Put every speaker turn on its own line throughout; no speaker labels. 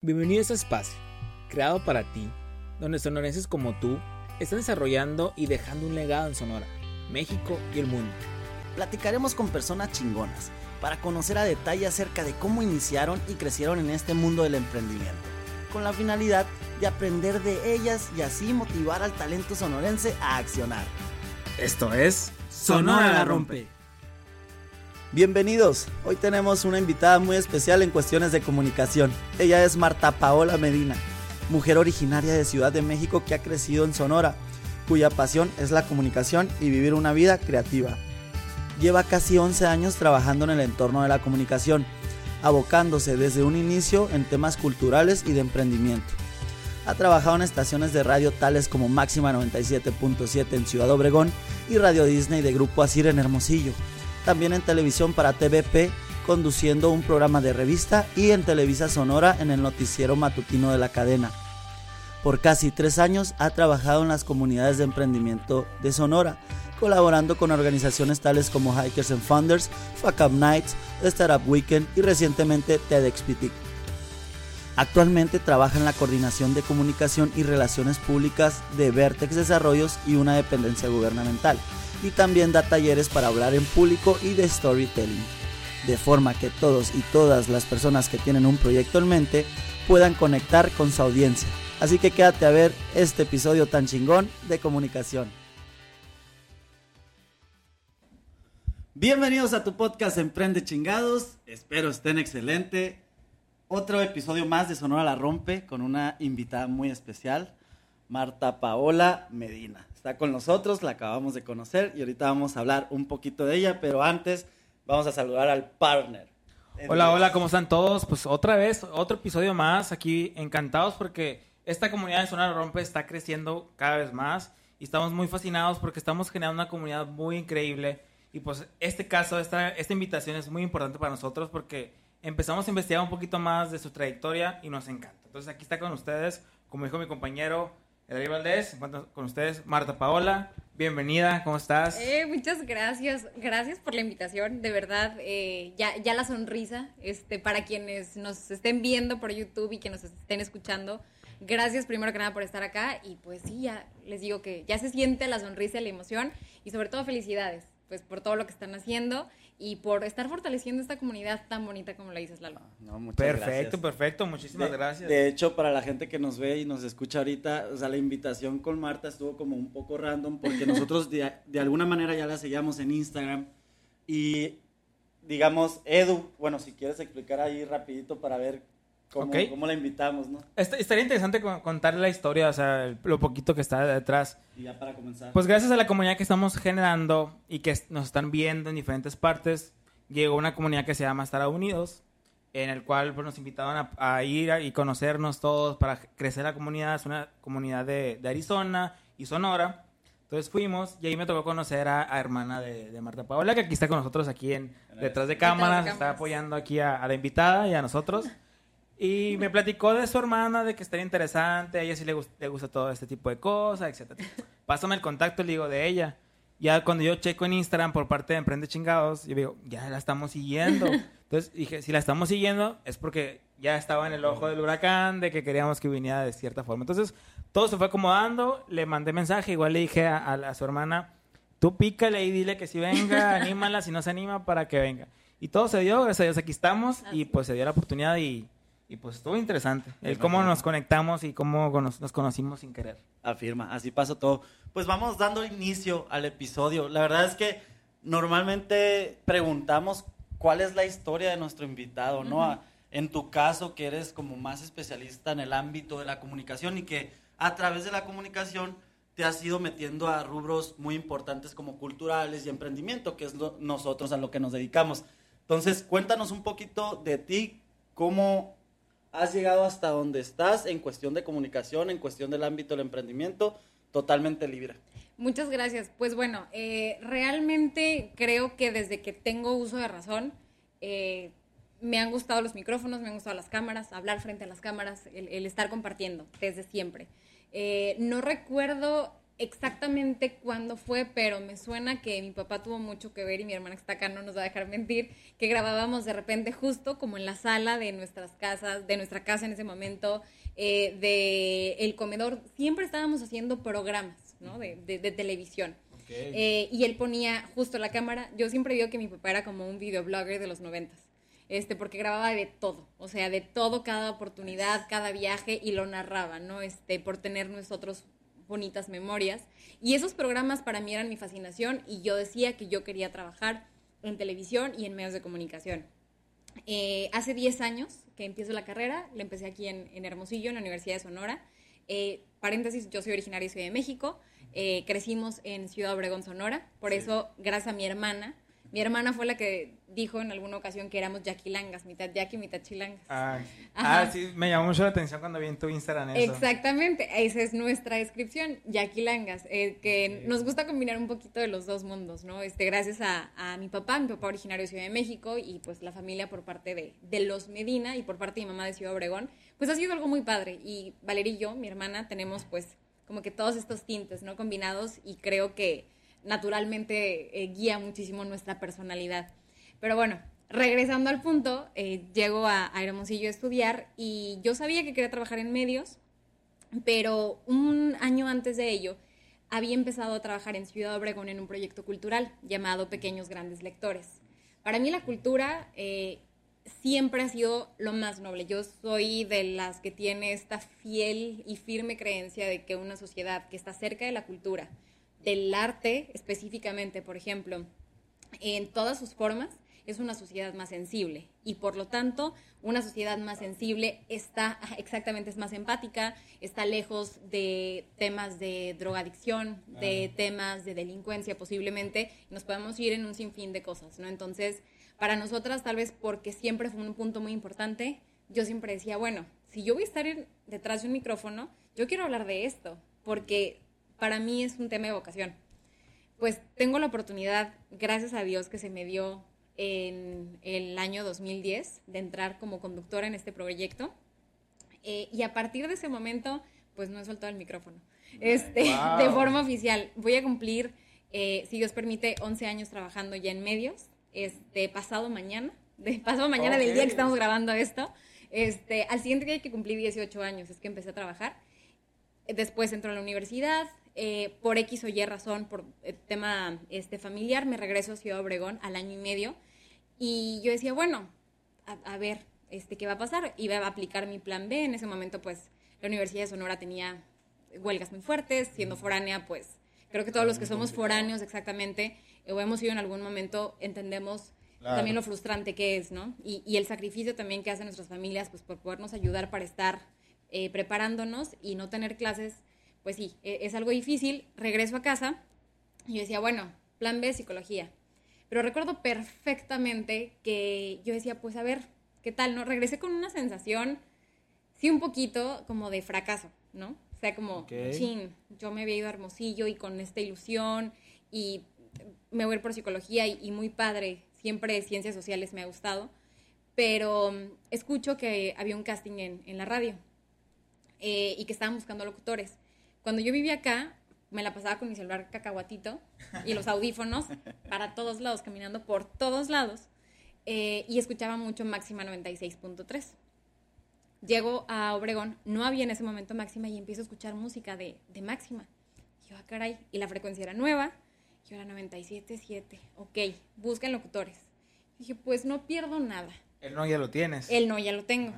Bienvenido a este espacio, creado para ti, donde sonorenses como tú están desarrollando y dejando un legado en Sonora, México y el mundo.
Platicaremos con personas chingonas para conocer a detalle acerca de cómo iniciaron y crecieron en este mundo del emprendimiento, con la finalidad de aprender de ellas y así motivar al talento sonorense a accionar.
Esto es Sonora la Rompe.
Bienvenidos, hoy tenemos una invitada muy especial en cuestiones de comunicación. Ella es Marta Paola Medina, mujer originaria de Ciudad de México que ha crecido en Sonora, cuya pasión es la comunicación y vivir una vida creativa. Lleva casi 11 años trabajando en el entorno de la comunicación, abocándose desde un inicio en temas culturales y de emprendimiento. Ha trabajado en estaciones de radio tales como Máxima 97.7 en Ciudad Obregón y Radio Disney de Grupo Asir en Hermosillo también en televisión para TVP, conduciendo un programa de revista y en Televisa Sonora en el noticiero matutino de la cadena. Por casi tres años ha trabajado en las comunidades de emprendimiento de Sonora, colaborando con organizaciones tales como Hikers and Funders, Fuck Up Nights, Startup Weekend y recientemente TEDxPT. Actualmente trabaja en la coordinación de comunicación y relaciones públicas de Vertex Desarrollos y una dependencia gubernamental y también da talleres para hablar en público y de storytelling, de forma que todos y todas las personas que tienen un proyecto en mente puedan conectar con su audiencia. Así que quédate a ver este episodio tan chingón de comunicación. Bienvenidos a tu podcast Emprende Chingados, espero estén excelente. Otro episodio más de Sonora la Rompe con una invitada muy especial, Marta Paola Medina está con nosotros, la acabamos de conocer y ahorita vamos a hablar un poquito de ella, pero antes vamos a saludar al partner.
Hola, hola, ¿cómo están todos? Pues otra vez, otro episodio más, aquí encantados porque esta comunidad de Zona Rompe está creciendo cada vez más y estamos muy fascinados porque estamos generando una comunidad muy increíble y pues este caso, esta, esta invitación es muy importante para nosotros porque empezamos a investigar un poquito más de su trayectoria y nos encanta. Entonces aquí está con ustedes, como dijo mi compañero, Edari Valdés, con ustedes, Marta Paola. Bienvenida, ¿cómo estás?
Eh, muchas gracias, gracias por la invitación, de verdad, eh, ya, ya la sonrisa, este, para quienes nos estén viendo por YouTube y que nos estén escuchando, gracias primero que nada por estar acá y pues sí, ya les digo que ya se siente la sonrisa la emoción y sobre todo felicidades, pues por todo lo que están haciendo y por estar fortaleciendo esta comunidad tan bonita como la dices, Lalo.
No, perfecto, perfecto, muchísimas gracias.
De hecho, para la gente que nos ve y nos escucha ahorita, o sea, la invitación con Marta estuvo como un poco random porque nosotros de, de alguna manera ya la seguíamos en Instagram y digamos, Edu, bueno, si quieres explicar ahí rapidito para ver ¿Cómo, la invitamos, no?
Estaría interesante contarle la historia, o sea, lo poquito que está detrás.
Y ya para comenzar.
Pues gracias a la comunidad que estamos generando y que nos están viendo en diferentes partes, llegó una comunidad que se llama Estar Unidos, en el cual pues, nos invitaron a, ir y conocernos todos para crecer la comunidad. Es una comunidad de, Arizona y Sonora. Entonces fuimos y ahí me tocó conocer a, hermana de, Marta Paola, que aquí está con nosotros, aquí en, detrás de cámaras, está apoyando aquí a, a la invitada y a nosotros. Y me platicó de su hermana, de que estaría interesante, a ella sí le, le gusta todo este tipo de cosas, etc. Pásame el contacto, le digo, de ella. Ya cuando yo checo en Instagram por parte de Emprende Chingados, yo digo, ya la estamos siguiendo. Entonces dije, si la estamos siguiendo es porque ya estaba en el ojo del huracán, de que queríamos que viniera de cierta forma. Entonces todo se fue acomodando, le mandé mensaje, igual le dije a, a su hermana, tú pícale y dile que si venga, anímala, si no se anima, para que venga. Y todo se dio, gracias a Dios aquí estamos, y pues se dio la oportunidad y y pues estuvo interesante. El cómo nos conectamos y cómo nos, conocimos sin querer.
Afirma, así pasó todo. Pues vamos dando inicio al episodio. La verdad es que normalmente preguntamos cuál es la historia de nuestro invitado, ¿no? En tu caso, que eres como más especialista en el ámbito de la comunicación y que a través de la comunicación te has ido metiendo a rubros muy importantes como culturales y emprendimiento, que es nosotros a lo que nos dedicamos. Entonces, cuéntanos un poquito de ti, cómo has llegado hasta donde estás en cuestión de comunicación, en cuestión del ámbito del emprendimiento, totalmente libre.
Muchas gracias. Pues bueno, eh, realmente creo que desde que tengo uso de razón, eh, me han gustado los micrófonos, me han gustado las cámaras, hablar frente a las cámaras, el, estar compartiendo desde siempre. Eh, no recuerdo exactamente cuándo fue, pero me suena que mi papá tuvo mucho que ver y mi hermana que está acá no nos va a dejar mentir, que grabábamos de repente justo como en la sala de nuestras casas, de nuestra casa en ese momento, eh, de el comedor, siempre estábamos haciendo programas, ¿no? De, de, televisión. Eh, y él ponía justo la cámara, yo siempre digo que mi papá era como un videoblogger de los noventas. Este, porque grababa de todo, o sea, de todo, cada oportunidad, cada viaje, y lo narraba, ¿no? Este, por tener nosotros bonitas memorias. Y esos programas para mí eran mi fascinación y yo decía que yo quería trabajar en televisión y en medios de comunicación. Eh, hace 10 años que empiezo la carrera, la empecé aquí en, Hermosillo, en la Universidad de Sonora. Eh, paréntesis, yo soy originaria y soy de México. Eh, crecimos en Ciudad Obregón, Sonora. Por eso, gracias a mi hermana, mi hermana fue la que dijo en alguna ocasión que éramos yaquilangas, mitad yaqui, mitad chilangas.
Ah, ah, sí, me llamó mucho la atención cuando vi en tu Instagram eso.
Exactamente, esa es nuestra descripción, yaquilangas, eh, que nos gusta combinar un poquito de los dos mundos, ¿no? Este, gracias a, a, mi papá, mi papá originario de Ciudad de México y pues la familia por parte de, de los Medina y por parte de mi mamá de Ciudad Obregón, pues ha sido algo muy padre. Y Valeria y yo, mi hermana, tenemos pues como que todos estos tintes, ¿no? Combinados y creo que naturalmente eh, guía muchísimo nuestra personalidad. Pero bueno, regresando al punto, eh, llego a, a Hermosillo a estudiar y yo sabía que quería trabajar en medios, pero un año antes de ello había empezado a trabajar en Ciudad Obregón en un proyecto cultural llamado Pequeños Grandes Lectores. Para mí la cultura eh, siempre ha sido lo más noble. Yo soy de las que tiene esta fiel y firme creencia de que una sociedad que está cerca de la cultura, del arte específicamente, por ejemplo, en todas sus formas, es una sociedad más sensible y por lo tanto una sociedad más sensible está exactamente es más empática, está lejos de temas de drogadicción, de temas de delincuencia posiblemente, nos podemos ir en un sinfín de cosas, ¿no? Entonces, para nosotras tal vez porque siempre fue un punto muy importante, yo siempre decía, bueno, si yo voy a estar detrás de un micrófono, yo quiero hablar de esto, porque para mí es un tema de vocación. Pues tengo la oportunidad, gracias a Dios, que se me dio en el año 2010 de entrar como conductora en este proyecto. Eh, y a partir de ese momento, pues no he soltado el micrófono. Este, De forma oficial. Voy a cumplir, eh, si Dios permite, 11 años trabajando ya en medios. Este, pasado mañana, de pasado mañana del día que estamos grabando esto. Este, al siguiente día que cumplí 18 años es que empecé a trabajar. Después entró a la universidad, eh, por X o Y razón, por el tema este, familiar, me regreso a Ciudad Obregón al año y medio. Y yo decía, bueno, a, ver, este, ¿qué va a pasar? Iba a aplicar mi plan B. En ese momento, pues, la Universidad de Sonora tenía huelgas muy fuertes. Siendo foránea, pues, creo que todos los que somos foráneos exactamente, o hemos sido en algún momento, entendemos también lo frustrante que es, ¿no? Y, y, el sacrificio también que hacen nuestras familias, pues, por podernos ayudar para estar eh, preparándonos y no tener clases pues sí, e, es algo difícil. Regreso a casa y yo decía, bueno, plan B, psicología. Pero recuerdo perfectamente que yo decía, pues a ver, ¿qué tal? ¿No? Regresé con una sensación, sí, un poquito como de fracaso, ¿no? O sea, como, chin, yo me había ido a Hermosillo y con esta ilusión y me voy a ir por psicología y, muy padre, siempre ciencias sociales me ha gustado, pero mm, escucho que había un casting en, en la radio eh, y que estaban buscando locutores. Cuando yo vivía acá, me la pasaba con mi celular cacahuatito y los audífonos para todos lados, caminando por todos lados. Eh, y escuchaba mucho Máxima 96.3. Llego a Obregón, no había en ese momento Máxima y empiezo a escuchar música de, de Máxima. Y yo, ah, caray, y la frecuencia era nueva. Yo era 97.7. Ok, busquen locutores. Y dije, pues no pierdo nada.
El no ya lo tienes.
El no ya lo tengo.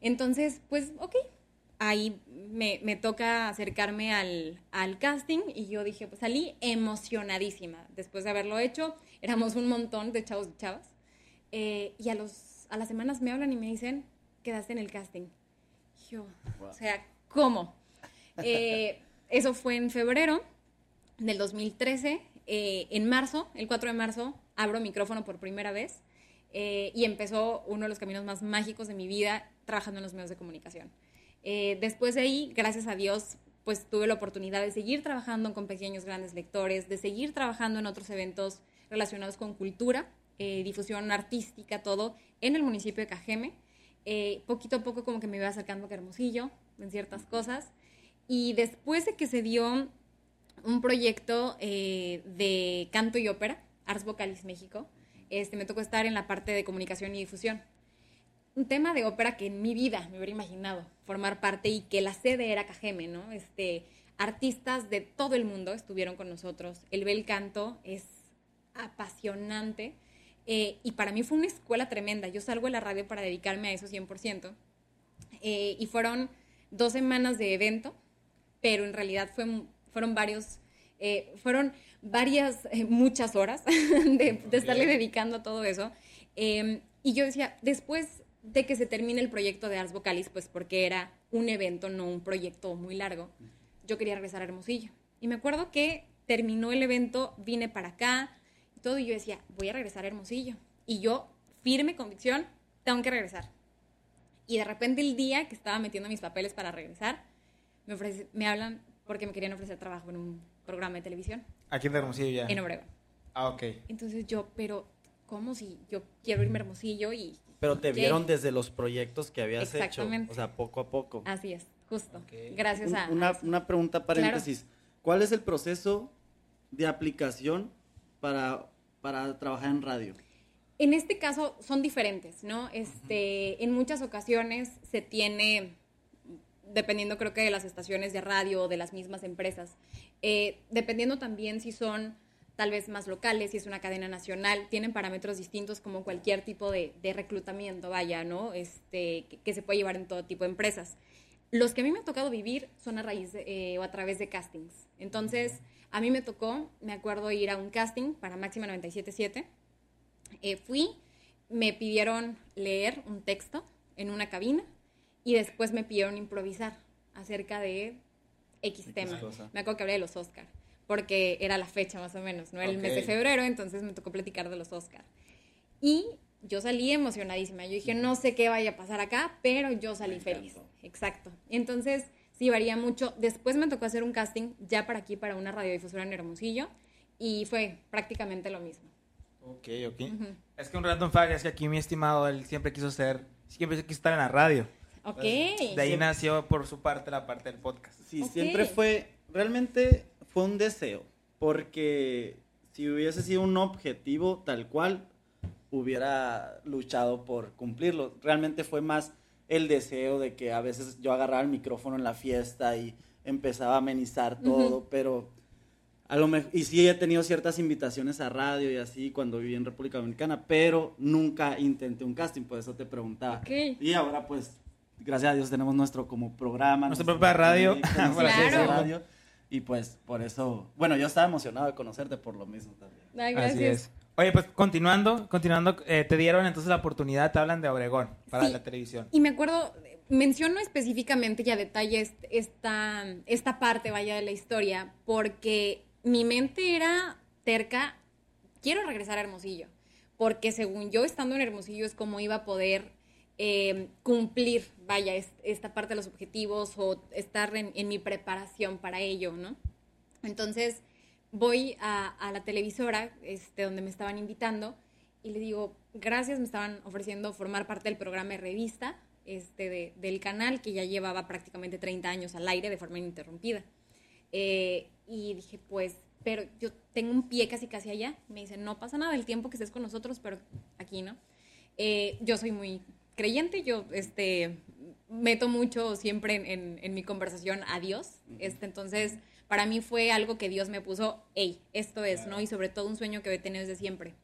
Entonces, pues, ok, ahí me, me toca acercarme al, al, casting y yo dije, pues salí emocionadísima después de haberlo hecho. Éramos un montón de chavos y chavas. Eh, y a, los, a las semanas me hablan y me dicen, quedaste en el casting. yo, o sea, ¿cómo? Eh, eso fue en febrero del 2013. Eh, en marzo, el 4 de marzo, abro micrófono por primera vez y empezó uno de los caminos más mágicos de mi vida trabajando en los medios de comunicación. Eh, después de ahí, gracias a Dios, pues tuve la oportunidad de seguir trabajando con pequeños grandes lectores, de seguir trabajando en otros eventos relacionados con cultura, eh, difusión artística, todo, en el municipio de Cajeme. Eh, poquito a poco como que me iba acercando a Hermosillo en ciertas cosas. Y después de que se dio un proyecto eh, de canto y ópera, Ars Vocalis México. Este, me tocó estar en la parte de comunicación y difusión. Un tema de ópera que en mi vida me hubiera imaginado formar parte y que la sede era Cajeme, ¿no? Este, artistas de todo el mundo estuvieron con nosotros. El bel canto es apasionante eh, y para mí fue una escuela tremenda. Yo salgo de la radio para dedicarme a eso 100%. Eh, y fueron dos semanas de evento, pero en realidad fue, fueron varios, eh, fueron varias, muchas horas de, estarle dedicando a todo eso. Em, y yo decía, después de que se termine el proyecto de Ars Vocalis, pues porque era un evento, no un proyecto muy largo, yo quería regresar a Hermosillo. Y me acuerdo que terminó el evento, vine para acá, todo, y yo decía, voy a regresar a Hermosillo. Y yo, firme convicción, tengo que regresar. Y de repente el día que estaba metiendo mis papeles para regresar, me, me hablan porque me querían ofrecer trabajo en un programa de televisión.
¿Aquí en Hermosillo ya?
En Obregón.
Ah, ok.
Entonces yo, pero, ¿cómo si yo quiero irme a Hermosillo y...
Pero te vieron desde los proyectos que habías
Exactamente.
hecho, o sea, poco a poco.
Así es, justo. Gracias a...
Una, una pregunta paréntesis. ¿Cuál es el proceso de aplicación para para trabajar en radio?
En este caso son diferentes, ¿no? Este, En muchas ocasiones se tiene, dependiendo creo que de las estaciones de radio o de las mismas empresas, eh, dependiendo también si son tal vez más locales, si es una cadena nacional, tienen parámetros distintos como cualquier tipo de, reclutamiento, vaya, ¿no? Este, que, se puede llevar en todo tipo de empresas. Los que a mí me ha tocado vivir son a raíz eh, o a través de castings. Entonces, a mí me tocó, me acuerdo, ir a un casting para Máxima 97.7. Eh, fui, me pidieron leer un texto en una cabina y después me pidieron improvisar acerca de X tema. Me acuerdo que hablé de los Oscar, porque era la fecha más o menos, ¿no? Era el mes de febrero, entonces me tocó platicar de los Oscar. Y yo salí emocionadísima. Yo dije, no sé qué vaya a pasar acá, pero yo salí feliz. Exacto. Entonces, sí varía mucho. Después me tocó hacer un casting ya para aquí, para una radiodifusora en Hermosillo, y fue prácticamente lo mismo.
Ok, ok. Es que un random fact es que aquí mi estimado, él siempre quiso ser, siempre quiso estar en la radio.
Ok.
de ahí nació por su parte la parte del podcast.
Sí, siempre fue, realmente fue un deseo, porque si hubiese sido un objetivo tal cual, hubiera luchado por cumplirlo. Realmente fue más el deseo de que a veces yo agarraba el micrófono en la fiesta y empezaba a amenizar todo, pero a lo mejor, y sí he tenido ciertas invitaciones a radio y así cuando viví en República Dominicana, pero nunca intenté un casting, por eso te preguntaba. Y ahora pues, gracias a Dios tenemos nuestro como programa.
Nuestra propia radio.
claro.
Y pues por eso, bueno, yo estaba emocionado de conocerte por lo mismo también.
gracias. Así es.
Oye, pues continuando, continuando, eh, te dieron entonces la oportunidad, te hablan de Obregón para la televisión.
Y me acuerdo, menciono específicamente y a detalle esta, esta parte, vaya, de la historia, porque mi mente era terca, quiero regresar a Hermosillo, porque según yo, estando en Hermosillo, es como iba a poder eh, cumplir, vaya, esta parte de los objetivos o estar en, mi preparación para ello, ¿no? Entonces voy a, la televisora este, donde me estaban invitando y le digo, gracias, me estaban ofreciendo formar parte del programa de revista este, del canal que ya llevaba prácticamente 30 años al aire de forma ininterrumpida. Eh, y dije, pues, pero yo tengo un pie casi casi allá. Me dice, no pasa nada el tiempo que estés con nosotros, pero aquí no. Eh, yo soy muy creyente, yo este, meto mucho siempre en, en, mi conversación a Dios. Este, entonces para mí fue algo que Dios me puso, hey, esto es, ¿no? Y sobre todo un sueño que he tenido desde siempre.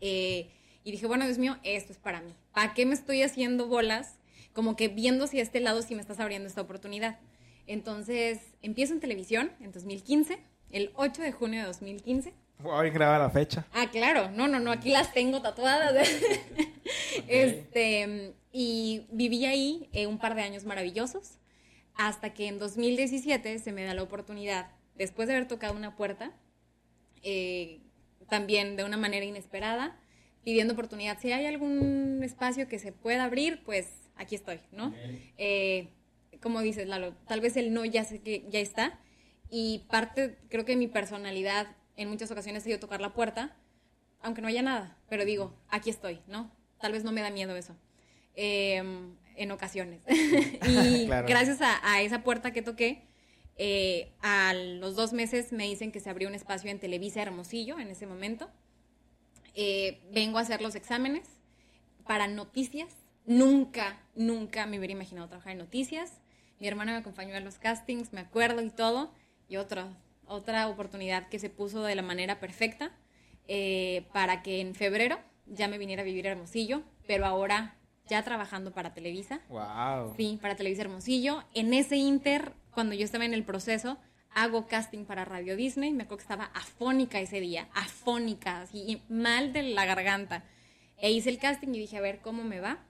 Eh, y dije, bueno, Dios mío, esto es para mí. ¿Para qué me estoy haciendo bolas? Como que viendo si a este lado si me estás abriendo esta oportunidad. Entonces, empiezo en televisión en 2015, el 8 de junio de 2015.
Hoy graba la fecha.
Ah, claro. No, no, no, aquí las tengo tatuadas. Este, y viví ahí eh, un par de años maravillosos hasta que en 2017 se me da la oportunidad, después de haber tocado una puerta, eh, también de una manera inesperada, pidiendo oportunidad. Si hay algún espacio que se pueda abrir, pues aquí estoy, ¿no? Eh, como dices, Lalo, tal vez el no ya sé que ya está. Y parte, creo que mi personalidad en muchas ocasiones ha sido tocar la puerta, aunque no haya nada, pero digo, aquí estoy, ¿no? Tal vez no me da miedo eso. Eh, en ocasiones. y gracias a, esa puerta que toqué, Eh, a los dos meses me dicen que se abrió un espacio en Televisa Hermosillo en ese momento. Eh, vengo a hacer los exámenes para noticias. Nunca, nunca me hubiera imaginado trabajar en noticias. Mi hermana me acompañó a los castings, me acuerdo y todo. Y otra, otra oportunidad que se puso de la manera perfecta eh, para que en febrero ya me viniera a vivir a Hermosillo, pero ahora ya trabajando para Televisa.
Wow.
Sí, para Televisa Hermosillo. En ese inter, cuando yo estaba en el proceso, hago casting para Radio Disney. Me acuerdo que estaba afónica ese día, afónica, así, mal de la garganta. E hice el casting y dije, a ver cómo me va.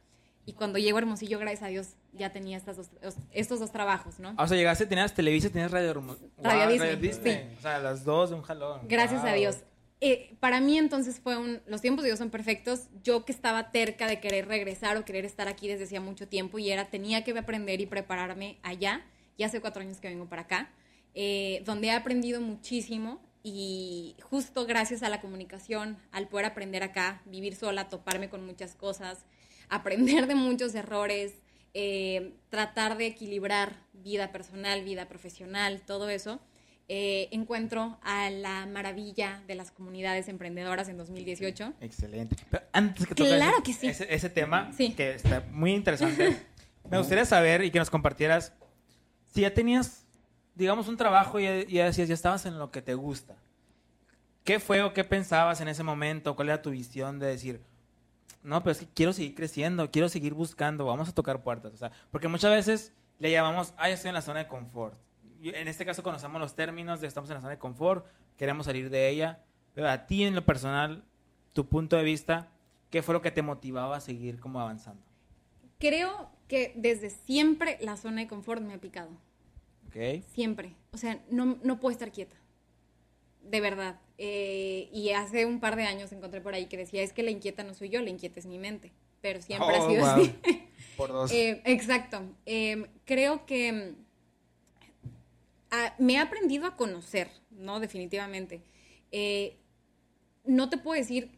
Y cuando llego a Hermosillo, gracias a Dios, ya tenía estas dos- estos dos trabajos, ¿no?
Ah, O sea, llegaste, tenías Televisa, tenías Radio,
Radio
Wow,
Disney,
Disney. O sea, las dos de un jalón.
Gracias a
Wow.
Dios. Eh, para mí entonces fue un, los tiempos de Dios son perfectos. Yo que estaba terca de querer regresar o querer estar aquí desde hacía mucho tiempo y era, tenía que aprender y prepararme allá. Ya hace cuatro años que vengo para acá, eh, donde he aprendido muchísimo y justo gracias a la comunicación, al poder aprender acá, vivir sola, toparme con muchas cosas, aprender de muchos errores, eh, tratar de equilibrar vida personal, vida profesional, todo eso eh, encuentro a la maravilla de las comunidades emprendedoras en 2018.
Excelente. Pero antes que
Claro
ese,
que sí.
ese, ese tema,
Sí.
que está muy interesante, me gustaría saber y que nos compartieras si ya tenías, digamos, un trabajo y ya, ya decías, ya estabas en lo que te gusta. ¿Qué fue o qué pensabas en ese momento? ¿Cuál era tu visión de decir, no, pero es que quiero seguir creciendo, quiero seguir buscando, vamos a tocar puertas? O sea, porque muchas veces le llamamos, ah, estoy en la zona de confort. En este caso conocemos los términos de estamos en la zona de confort, queremos salir de ella, pero a ti en lo personal, tu punto de vista, ¿qué fue lo que te motivaba a seguir como avanzando?
Creo que desde siempre la zona de confort me ha picado.
¿Ok?
Siempre. O sea, no, no puedo estar quieta. De verdad. Eh, y hace un par de años encontré por ahí que decía, es que la inquieta no soy yo, la inquieta es mi mente. Pero siempre ha
Oh,
sido
wow.
así.
Por dos.
Eh, exacto. Eh, creo que mm, me he aprendido a conocer, ¿no? Definitivamente. Eh, no te puedo decir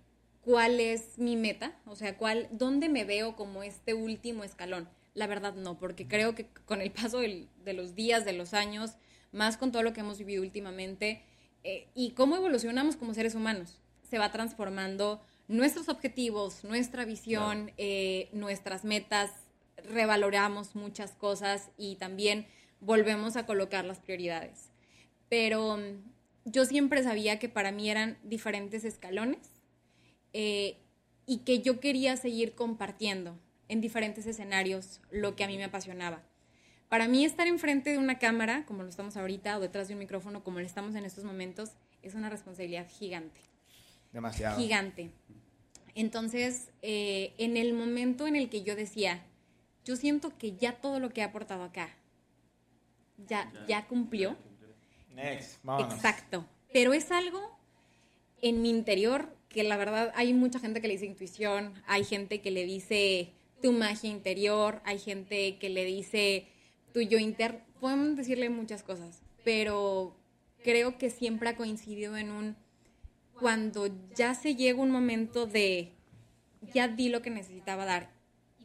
cuál es mi meta, o sea, cuál, dónde me veo como este último escalón. La verdad no, porque creo que con el paso del- de los días, de los años, más con todo lo que hemos vivido últimamente eh, y cómo evolucionamos como seres humanos, se va transformando nuestros objetivos, nuestra visión, eh, nuestras metas, revaloramos muchas cosas y también volvemos a colocar las prioridades. Pero mm, yo siempre sabía que para mí eran diferentes escalones eh, y que yo quería seguir compartiendo en diferentes escenarios lo que a mí me apasionaba. Para mí estar enfrente de una cámara, como lo estamos ahorita, o detrás de un micrófono, como lo estamos en estos momentos, es una responsabilidad gigante
Demasiado.
gigante. Entonces, eh, en el momento en el que yo decía, yo siento que ya todo lo que he aportado acá ya, ya cumplió.
Next, vámonos.
Exacto. Pero es algo en mi interior que la verdad hay mucha gente que le dice intuición, hay gente que le dice tu magia interior, hay gente que le dice tu yo inter, podemos decirle muchas cosas, pero creo que siempre ha coincidido en un cuando ya se llega un momento de ya di lo que necesitaba dar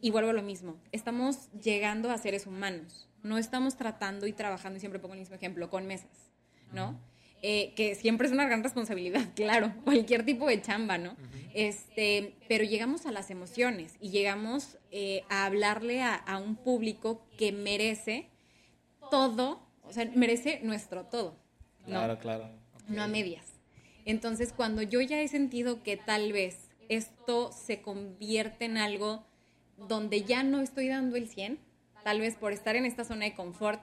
y vuelvo a lo mismo, estamos llegando a seres humanos, no estamos tratando y trabajando, y siempre pongo el mismo ejemplo, con mesas, ¿no? eh, que siempre es una gran responsabilidad, claro, cualquier tipo de chamba, ¿no? Este, pero llegamos a las emociones y llegamos eh, a hablarle a, un público que merece todo, o sea, merece nuestro todo. Claro, ¿no?
claro.
No a medias. Entonces, cuando yo ya he sentido que tal vez esto se convierte en algo donde ya no estoy dando el 100, tal vez por estar en esta zona de confort,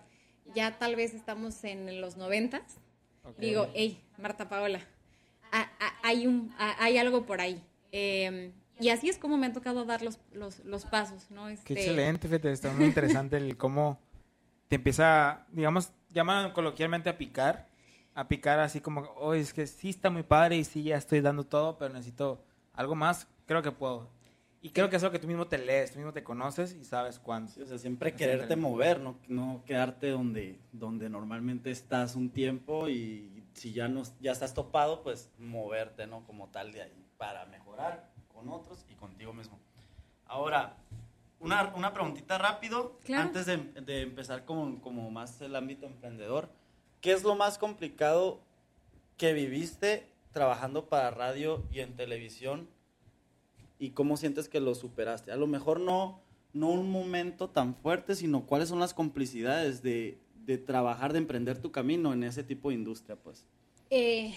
ya tal vez estamos en los
90
Digo, hey, Marta Paola, hay, un, hay algo por ahí. Em, y así es como me ha tocado dar los, los, los pasos, ¿no? Este...
Qué excelente, fíjate, está muy interesante el cómo te empieza, digamos, llaman coloquialmente a picar, a picar así como, oye, oh, es que sí está muy padre y sí ya estoy dando todo, pero necesito algo más, creo que puedo. Y creo que es lo que tú mismo te lees, tú mismo te conoces y sabes cuándo.
Sí, o sea, siempre quererte mover, no, no quedarte donde, donde normalmente estás un tiempo y si ya, no, ya estás topado, pues moverte, ¿no? Como tal de ahí para mejorar con otros y contigo mismo. Ahora, una, una preguntita rápido,
Claro.
antes de, de empezar como, como más el ámbito emprendedor. ¿qué es lo más complicado que viviste trabajando para radio y en televisión? ¿Y cómo sientes que lo superaste? A lo mejor no, no un momento tan fuerte, sino cuáles son las complicidades de, de trabajar, de emprender tu camino en ese tipo de industria, pues.
Eh,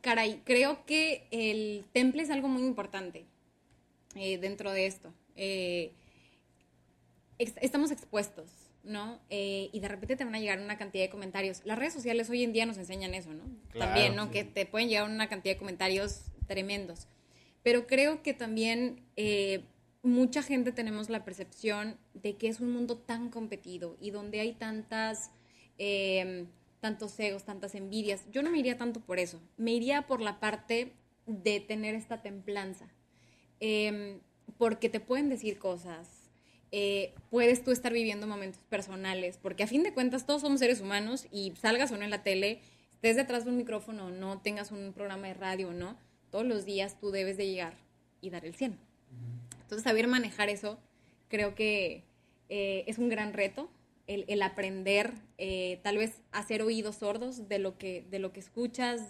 caray, creo que el temple es algo muy importante eh, dentro de esto. Eh, estamos expuestos, ¿no? Eh, y de repente te van a llegar una cantidad de comentarios. Las redes sociales hoy en día nos enseñan eso, ¿no? también, ¿no? Que te pueden llegar una cantidad de comentarios tremendos. Pero creo que también mucha gente tenemos la percepción de que es un mundo tan competido y donde hay tantas tantos egos, tantas envidias. Yo no me iría tanto por eso, me iría por la parte de tener esta templanza, em, porque te pueden decir cosas, eh, puedes tú estar viviendo momentos personales, porque a fin de cuentas todos somos seres humanos y salgas o no en la tele, estés detrás de un micrófono no, tengas un programa de radio no, todos los días tú debes de llegar y dar el 100. Entonces, saber manejar eso creo que eh, es un gran reto el, aprender, eh, tal vez hacer oídos sordos de lo que, de lo que escuchas,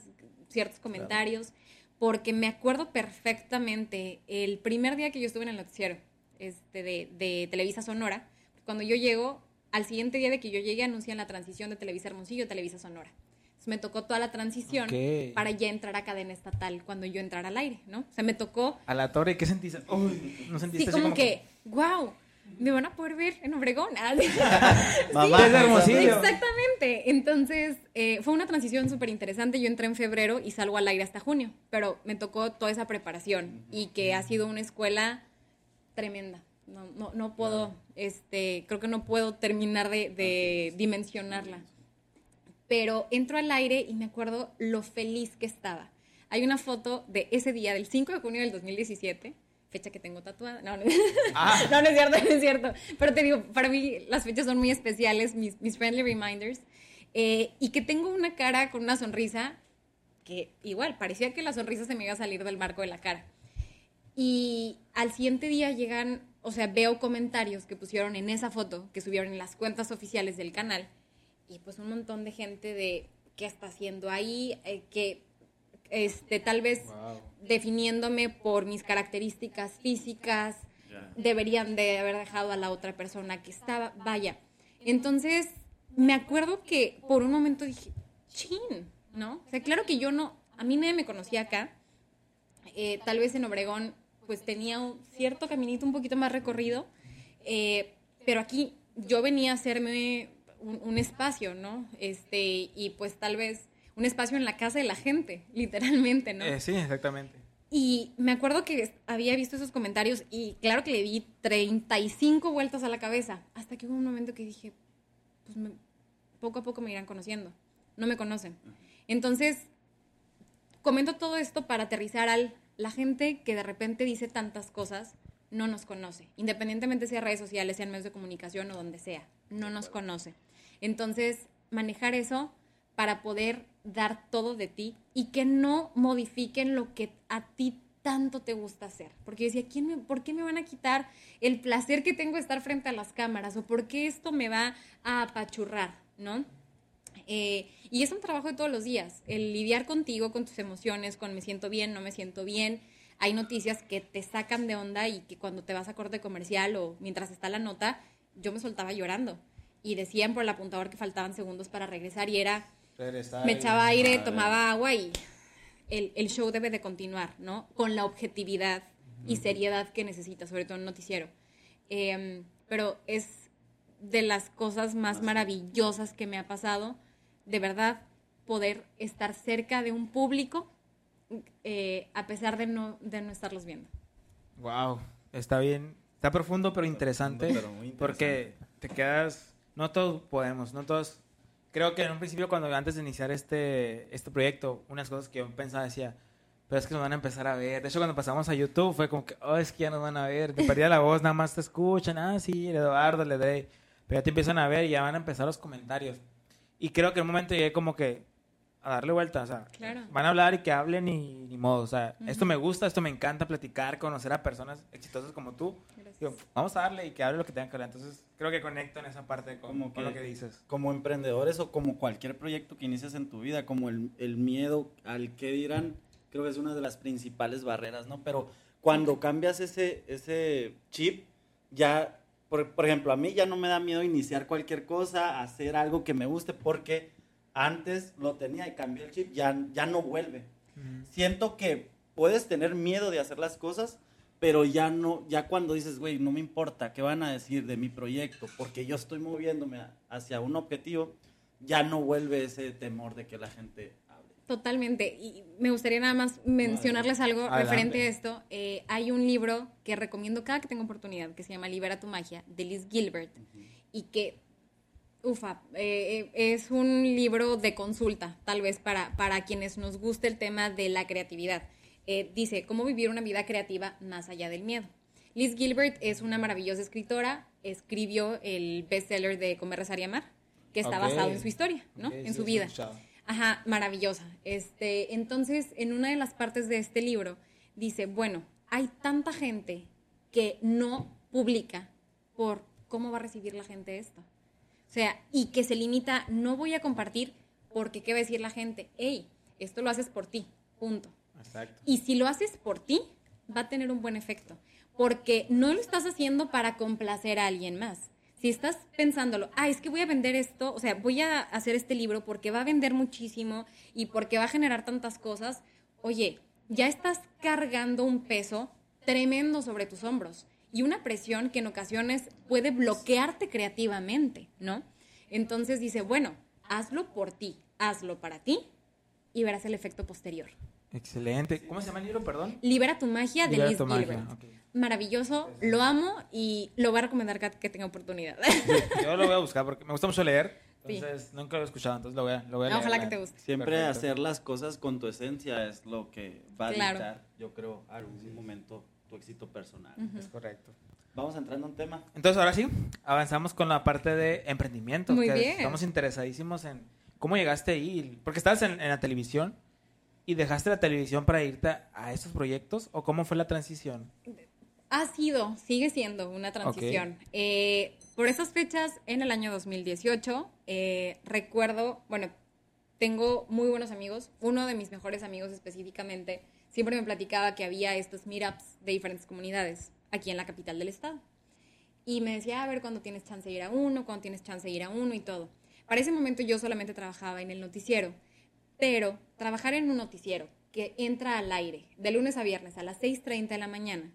ciertos comentarios, porque me acuerdo perfectamente el primer día que yo estuve en el noticiero este, de, de Televisa Sonora, cuando yo llego, al siguiente día de que yo llegué anuncian la transición de Televisa Hermosillo a Televisa Sonora. Entonces me tocó toda la transición para ya entrar a cadena estatal cuando yo entrara al aire, ¿no? O sea, me tocó...
A la torre, ¿qué sentiste?
¿no sentiste sí, como, como que, wow, me van a poder ver en Obregón.
Mamá, Hermosillo.
Exactamente. Entonces, eh, fue una transición súper interesante. Yo entré en febrero y salgo al aire hasta junio, pero me tocó toda esa preparación y que ha sido una escuela tremenda. No, no, no puedo, este, creo que no puedo terminar de, de dimensionarla. Pero entro al aire y me acuerdo lo feliz que estaba. Hay una foto de ese día, del 5 de junio del 2017, fecha que tengo tatuada. No, no, ah. no, no, es cierto, no es cierto. Pero te digo, para mí las fechas son muy especiales, mis, mis friendly reminders. Eh, y que tengo una cara con una sonrisa que igual, parecía que la sonrisa se me iba a salir del marco de la cara. Y al siguiente día llegan, o sea, veo comentarios que pusieron en esa foto, que subieron en las cuentas oficiales del canal, y pues un montón de gente de qué está haciendo ahí, eh, que este, tal vez definiéndome por mis características físicas, deberían de haber dejado a la otra persona que estaba, vaya. Entonces, me acuerdo que por un momento dije, chin, ¿no? O sea, claro que yo no, a mí nadie me conocía acá, eh, tal vez en Obregón pues tenía un cierto caminito un poquito más recorrido, eh, pero aquí yo venía a hacerme un, un, espacio, ¿no? Este, y pues tal vez un espacio en la casa de la gente, literalmente, ¿no?
Eh, sí, exactamente.
Y me acuerdo que había visto esos comentarios y claro que le di 35 vueltas a la cabeza, hasta que hubo un momento que dije, pues poco a poco me irán conociendo, no me conocen. Entonces, comento todo esto para aterrizar al la gente que de repente dice tantas cosas no nos conoce, independientemente sea redes sociales, sean medios de comunicación o donde sea, no nos conoce. Entonces, manejar eso para poder dar todo de ti y que no modifiquen lo que a ti tanto te gusta hacer. Porque yo decía, ¿quién me, ¿por qué me van a quitar el placer que tengo de estar frente a las cámaras? ¿O por qué esto me va a apachurrar? ¿No? Eh, y es un trabajo de todos los días, el lidiar contigo, con tus emociones, con me siento bien, no me siento bien. Hay noticias que te sacan de onda y que cuando te vas a corte comercial o mientras está la nota, yo me soltaba llorando. Y decían por el apuntador que faltaban segundos para regresar y era, me echaba aire, tomaba agua y el, show debe de continuar, ¿no? Con la objetividad y seriedad que necesita, sobre todo en un noticiero. Em, pero es de las cosas más maravillosas que me ha pasado, de verdad, poder estar cerca de un público eh, a pesar de no, de no estarlos viendo.
Wow, está bien, está profundo pero interesante, pero muy interesante. porque te quedas, no todos podemos, no todos creo que en un principio, cuando antes de iniciar este, este proyecto, unas cosas que yo pensaba decía, pero es que nos van a empezar a ver. De hecho, cuando pasamos a YouTube fue como que, oh, es que ya nos van a ver. Te perdía la voz, nada más te escuchan. Ah, sí, Eduardo, le doy. Pero ya te empiezan a ver y ya van a empezar los comentarios. Y creo que en un momento llegué como que a darle vuelta. O sea, van a hablar y que hablen y ni modo. O sea, esto me gusta, esto me encanta platicar, conocer a personas exitosas como tú. Digo, vamos a darle y que hable lo que tenga que hablar. Entonces, creo que conecto en esa parte con,
Como
con
que-
lo que dices.
como emprendedores o como cualquier proyecto que inicies en tu vida, como el, el miedo al que dirán, creo que es una de las principales barreras, ¿no? Pero cuando cambias ese, ese chip, ya, por, por ejemplo, a mí ya no me da miedo iniciar cualquier cosa, hacer algo que me guste, porque antes lo tenía y cambié el chip, ya, ya no vuelve. Siento que puedes tener miedo de hacer las cosas, pero ya no, ya cuando dices, güey, no me importa qué van a decir de mi proyecto, porque yo estoy moviéndome hacia un objetivo, ya no vuelve ese temor de que la gente hable.
Totalmente. Y me gustaría nada más mencionarles algo
Adelante.
referente a esto. Eh, hay un libro que recomiendo cada que tengo oportunidad, que se llama Libera tu magia, de Liz Gilbert, y que, ufa, eh, eh, es un libro de consulta, tal vez para, para quienes nos guste el tema de la creatividad. Eh, dice, ¿cómo vivir una vida creativa más allá del miedo? Liz Gilbert es una maravillosa escritora, escribió el bestseller de Comer, Rezar y Amar, que está basado en su historia, ¿no? En su vida.
escuchado.
Ajá, maravillosa. Este, entonces, en una de las partes de este libro, dice, bueno, hay tanta gente que no publica por cómo va a recibir la gente esto. O sea, y que se limita, no voy a compartir porque qué va a decir la gente, hey, esto lo haces por ti, punto. Y si lo haces por ti, va a tener un buen efecto. Porque no lo estás haciendo para complacer a alguien más. Si estás pensándolo, ah, es que voy a vender esto, o sea, voy a hacer este libro porque va a vender muchísimo y porque va a generar tantas cosas, oye, ya estás cargando un peso tremendo sobre tus hombros y una presión que en ocasiones puede bloquearte creativamente, ¿no? Entonces dice, bueno, hazlo por ti, hazlo para ti y verás el efecto posterior.
Excelente. ¿Cómo se llama el libro, perdón?
Libera tu magia de
Libera
Liz
tu magia.
Maravilloso, lo amo y lo voy a recomendar cada que tenga oportunidad.
Yo lo voy a buscar porque me gusta mucho leer.
Sí.
Entonces, nunca lo he escuchado, entonces lo voy a, lo voy a leer.
Ojalá que te guste.
Siempre
Perfecto.
hacer las cosas con tu esencia es lo que va a
Claro.
dictar, yo creo, algún momento tu éxito personal.
Es correcto.
Vamos entrando a un tema.
Entonces, ahora sí, avanzamos con la parte de emprendimiento.
Muy
que
bien.
Estamos interesadísimos en cómo llegaste ahí. Porque estabas en, en la televisión y dejaste la televisión para irte a, estos proyectos. ¿O cómo fue la transición?
Ha sido, sigue siendo una transición. Eh, por esas fechas, en el año 2018, eh, recuerdo, bueno, tengo muy buenos amigos. Uno de mis mejores amigos específicamente siempre me platicaba que había estos meetups de diferentes comunidades aquí en la capital del estado. Y me decía, a ver, cuándo tienes chance de ir a uno, cuándo tienes chance de ir a uno y todo. Para ese momento yo solamente trabajaba en el noticiero, pero trabajar en un noticiero que entra al aire de lunes a viernes a las 6.30 de la mañana,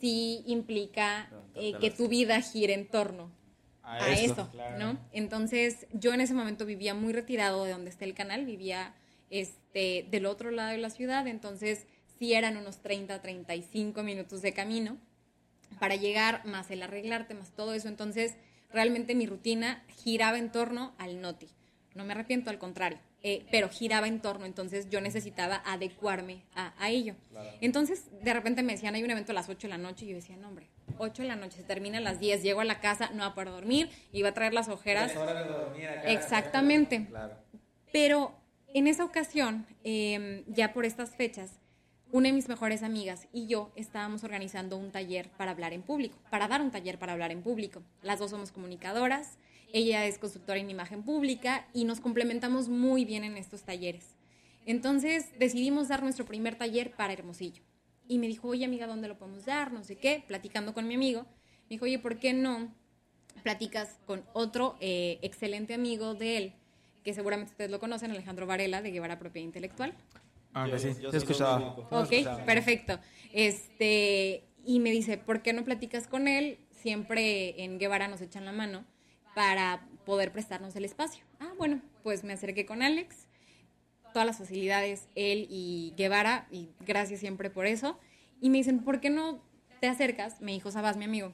sí implica eh, que tu vida gire en torno
A
a
eso,
eso,
claro.
¿no? Entonces, yo en ese momento vivía muy retirado de donde está el canal, vivía este, del otro lado de la ciudad, entonces sí eran unos 30, 35 minutos de camino para llegar, más el arreglarte, más todo eso. Entonces, realmente mi rutina giraba en torno al noti. No me arrepiento, al contrario, eh, pero giraba en torno, entonces yo necesitaba adecuarme a, a ello. Entonces, de repente me decían, hay un evento a las 8 de la noche, y yo decía, no, hombre, 8 de la noche, se termina a las 10, llego a la casa, no va a poder dormir, va a traer las ojeras. Exactamente.
Claro.
Pero en esa ocasión, eh, ya por estas fechas, una de mis mejores amigas y yo estábamos organizando un taller para hablar en público, para dar un taller para hablar en público. Las dos somos comunicadoras, ella es consultora en imagen pública y nos complementamos muy bien en estos talleres. Entonces decidimos dar nuestro primer taller para Hermosillo. Y me dijo, oye amiga, ¿dónde lo podemos dar? No sé qué, platicando con mi amigo. Me dijo, oye, ¿por qué no platicas con otro eh, excelente amigo de él, que seguramente ustedes lo conocen, Alejandro Varela, de Guevara Propiedad Intelectual?
Ah,
Yo-
sí,
yo.
Sí he
Ok, perfecto. Este, y me dice, ¿por qué no platicas con él? Siempre en Guevara nos echan la mano para poder prestarnos el espacio. Ah, bueno, pues me acerqué con Alex, todas las facilidades, él y Guevara, y gracias siempre por eso. Y me dicen, ¿por qué no te acercas? Me dijo Sabas, mi amigo,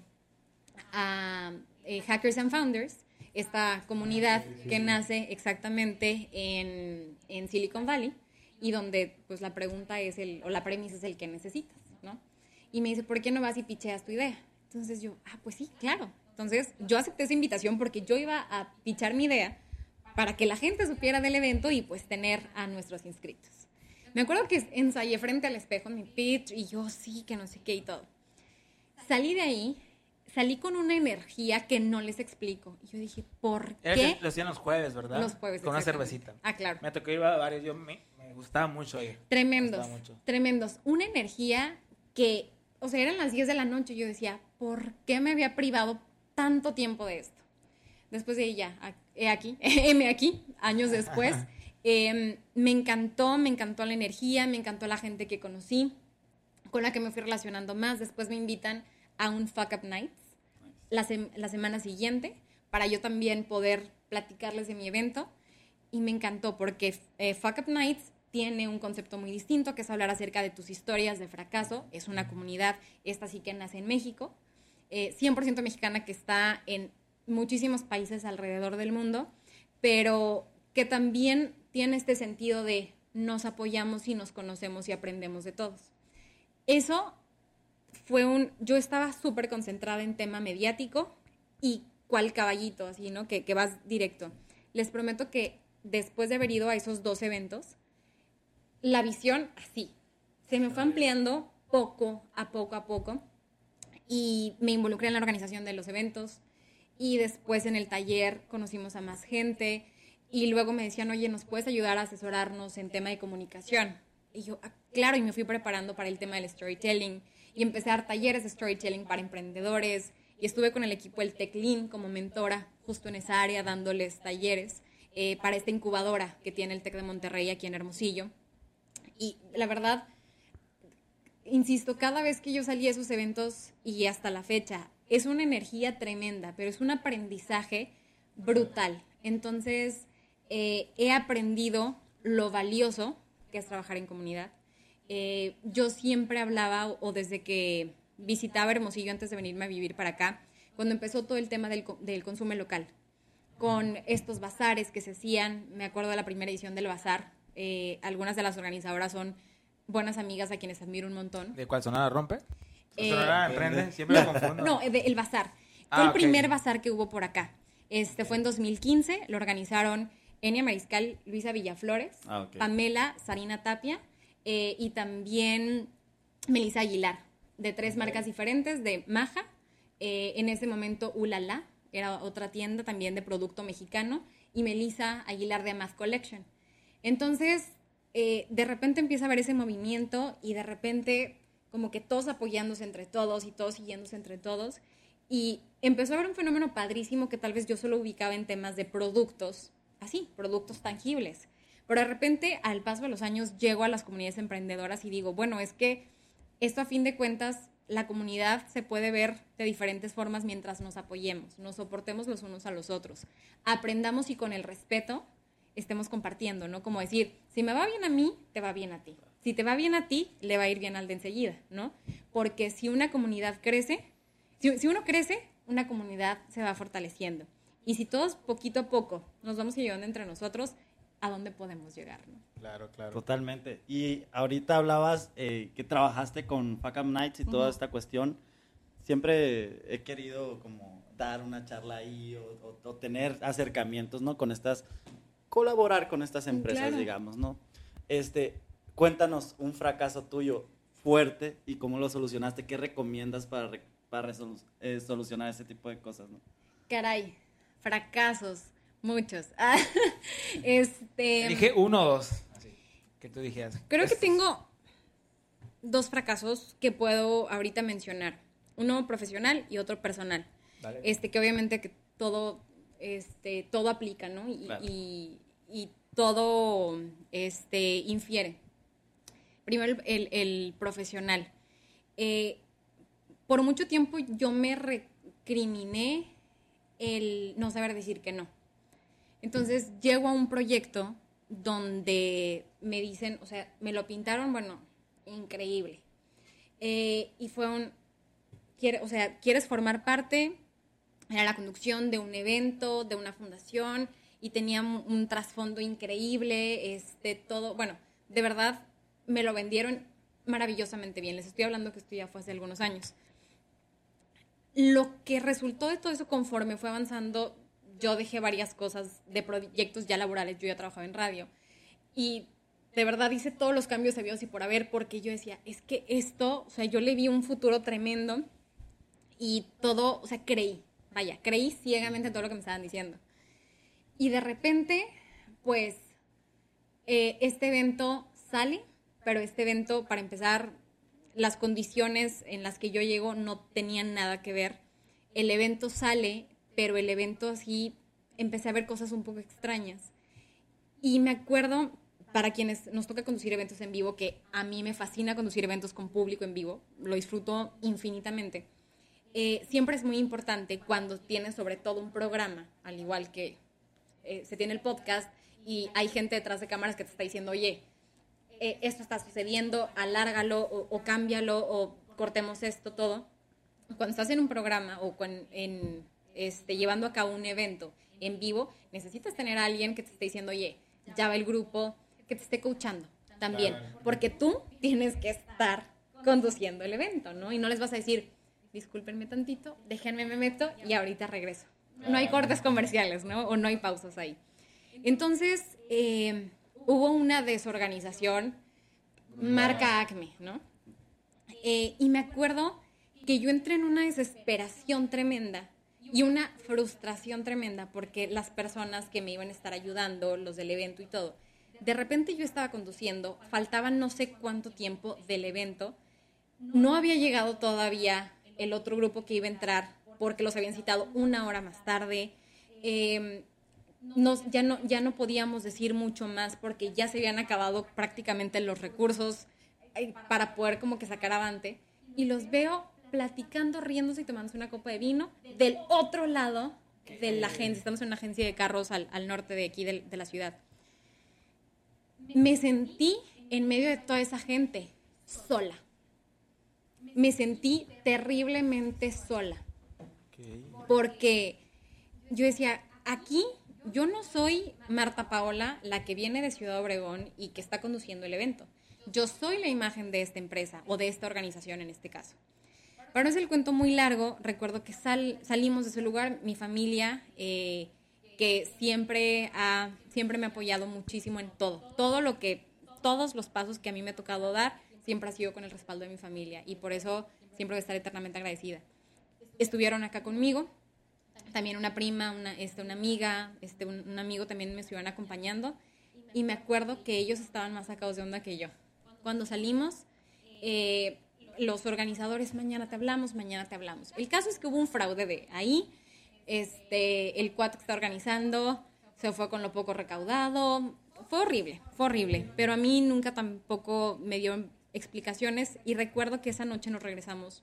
a eh, Hackers and Founders, esta comunidad que nace exactamente en, en Silicon Valley y donde pues la pregunta es el, o la premisa es el que necesitas, ¿no? Y me dice, ¿por qué no vas y picheas tu idea? Entonces yo, ah, pues sí, claro. Entonces yo acepté esa invitación porque yo iba a pichar mi idea para que la gente supiera del evento y pues tener a nuestros inscritos. Me acuerdo que ensayé frente al espejo mi pitch y yo sí, que no sé qué y todo. Salí de ahí salí con una energía que no les explico. Y yo dije, ¿por
Era
qué?
que lo hacían los jueves, ¿verdad?
Los jueves,
Con una cervecita.
Ah, claro.
Me tocó ir a varios, yo me, me gustaba mucho ir.
Tremendos,
gustaba mucho.
tremendos. Una energía que, o sea, eran las 10 de la noche y yo decía, ¿por qué me había privado tanto tiempo de esto? Después de ahí ya, a- he aquí, heme aquí, años después. eh, me encantó, me encantó la energía, me encantó la gente que conocí, con la que me fui relacionando más. Después me invitan a un Fuck Up Nights la, sem- la semana siguiente para yo también poder platicarles de mi evento. Y me encantó porque eh, Fuck Up Nights tiene un concepto muy distinto, que es hablar acerca de tus historias de fracaso. Es una comunidad, esta sí que nace en México, eh, 100% mexicana que está en muchísimos países alrededor del mundo, pero que también tiene este sentido de nos apoyamos y nos conocemos y aprendemos de todos. Eso fue un, yo estaba súper concentrada en tema mediático y cual caballito, así, ¿no? Que, que vas directo. Les prometo que después de haber ido a esos dos eventos, la visión así, se me fue ampliando poco a poco a poco y me involucré en la organización de los eventos y después en el taller conocimos a más gente y luego me decían, oye, ¿nos puedes ayudar a asesorarnos en tema de comunicación? Y yo, "Ah, claro, y me fui preparando para el tema del storytelling y empecé a dar talleres de storytelling para emprendedores y estuve con el equipo del TechLean como mentora justo en esa área dándoles talleres eh, para esta incubadora que tiene el TEC de Monterrey aquí en Hermosillo. Y la verdad, insisto, cada vez que yo salí a esos eventos y hasta la fecha, es una energía tremenda, pero es un aprendizaje brutal. Entonces, eh, he aprendido lo valioso que es trabajar en comunidad. Eh, yo siempre hablaba, o, desde que visitaba Hermosillo antes de venirme a vivir para acá, cuando empezó todo el tema del, del consumo local, con estos bazares que se hacían, me acuerdo de la primera edición del bazar, eh, algunas de las organizadoras son buenas amigas a quienes admiro un montón.
¿De cuál sonora rompe?
Eh,
sonora emprende, siempre me confundo.
No, eh, de- el bazar.
Ah,
Fue el primer bazar que hubo por acá. Este fue en 2015, lo organizaron Enia Mariscal, Luisa Villaflores,
Ah.
Pamela Sarina Tapia eh, y también Melissa Aguilar, de tres marcas diferentes, de Maja, eh, en ese momento Ulala, era otra tienda también de producto mexicano, y Melissa Aguilar de Amaz Collection. Entonces, eh, de repente empieza a haber ese movimiento y de repente como que todos apoyándose entre todos y todos siguiéndose entre todos. Y empezó a haber un fenómeno padrísimo que tal vez yo solo ubicaba en temas de productos, así, productos tangibles. Pero de repente, al paso de los años, llego a las comunidades emprendedoras y digo, bueno, es que esto a fin de cuentas, la comunidad se puede ver de diferentes formas mientras nos apoyemos, nos soportemos los unos a los otros, aprendamos y con el respeto estemos compartiendo, ¿no? Como decir, si me va bien a mí, te va bien a ti. Si te va bien a ti, le va a ir bien al de enseguida, ¿no? Porque si una comunidad crece, si, si uno crece, una comunidad se va fortaleciendo. Y si todos poquito a poco nos vamos ayudando entre nosotros, ¿a dónde podemos llegar, no?
Claro, claro.
Totalmente. Y ahorita hablabas eh, que trabajaste con Fuck Up Nights y toda
Ujú.
esta cuestión. Siempre he querido como dar una charla ahí o, o- o tener acercamientos, ¿no? Con estas, colaborar con estas empresas,
Claro.
digamos, ¿no? Este, cuéntanos un fracaso tuyo fuerte y cómo lo solucionaste. ¿Qué recomiendas para, re- para resolu- eh, solucionar ese tipo de cosas, ¿no?
Caray, fracasos, muchos. Ah, este,
Dije uno o dos. Así, que tú dijeras.
creo que tengo dos fracasos que puedo ahorita mencionar. Uno profesional y otro personal.
Dale.
Este, que obviamente que todo, este, todo aplica, ¿no? Y,
Claro.
y- y todo este, infiere. Primero el, el- el profesional. Eh, por mucho tiempo yo me recriminé el no saber decir que no. Entonces llego a un proyecto donde me dicen, o sea, me lo pintaron, bueno, increíble. Eh, y fue un, quiere- o sea, ¿quieres formar parte? Era la conducción de un evento, de una fundación, y tenía un, trasfondo increíble, este, todo, bueno, de verdad me lo vendieron maravillosamente bien. Les estoy hablando que esto ya fue hace algunos años. Lo que resultó de todo eso conforme fue avanzando, yo dejé varias cosas de proyectos ya laborales, yo ya trabajaba en radio, y de verdad hice todos los cambios habidos y por haber, porque yo decía, es que esto, o sea, yo le vi un futuro tremendo, y todo, o sea, creí, vaya, creí ciegamente todo lo que me estaban diciendo. Y de repente, pues, eh, este evento sale, pero este evento, para empezar, las condiciones en las que yo llego no tenían nada que ver. El evento sale, pero el evento así, empecé a ver cosas un poco extrañas. Y me acuerdo, para quienes nos toca conducir eventos en vivo, que a mí me fascina conducir eventos con público en vivo, lo disfruto infinitamente. Eh, siempre es muy importante cuando tienes sobre todo un programa, al igual que eh, se tiene el podcast y hay gente detrás de cámaras que te está diciendo, oye, eh, esto está sucediendo, alárgalo o, o, cámbialo o cortemos esto, todo. Cuando estás en un programa o en, este, llevando a cabo un evento en vivo, necesitas tener a alguien que te esté diciendo, oye, ya va el grupo, que te esté coachando también, porque tú tienes que estar conduciendo el evento, ¿no? Y no les vas a decir, discúlpenme tantito, déjenme me meto y ahorita regreso. No hay cortes comerciales, ¿no? O no hay pausas ahí. Entonces, eh, hubo una desorganización, marca Acme, ¿no? Eh, y me acuerdo que yo entré en una desesperación tremenda y una frustración tremenda porque las personas que me iban a estar ayudando, los del evento y todo, de repente yo estaba conduciendo, faltaba no sé cuánto tiempo del evento, no había llegado todavía el otro grupo que iba a entrar porque los habían citado una hora más tarde. Eh, ya, no, ya no podíamos decir mucho más porque ya se habían acabado prácticamente los recursos eh, para poder como que sacar avante. Y los veo platicando, riéndose y tomándose una copa de vino del otro lado de la agencia. Estamos en una agencia de carros al, al norte de aquí de la ciudad. Me sentí en medio de toda esa gente sola. Me sentí terriblemente sola. Porque yo decía, aquí yo no soy Marta Paola, la que viene de Ciudad Obregón y que está conduciendo el evento. Yo soy la imagen de esta empresa o de esta organización en este caso. Para no es el cuento muy largo, recuerdo que salimos de ese lugar, mi familia, eh, que siempre, ha, siempre me ha apoyado muchísimo en todo. Todo lo que, todos los pasos que a mí me ha tocado dar, siempre ha sido con el respaldo de mi familia y por eso siempre voy a estar eternamente agradecida. Estuvieron acá conmigo, también una prima, una, este, una amiga, este, un, amigo también me estuvieron acompañando y me acuerdo que ellos estaban más sacados de onda que yo. Cuando salimos, eh, los organizadores, mañana te hablamos, mañana te hablamos. El caso es que hubo un fraude de ahí, este, el cuate que está organizando se fue con lo poco recaudado, fue horrible, fue horrible, pero a mí nunca tampoco me dio explicaciones y recuerdo que esa noche nos regresamos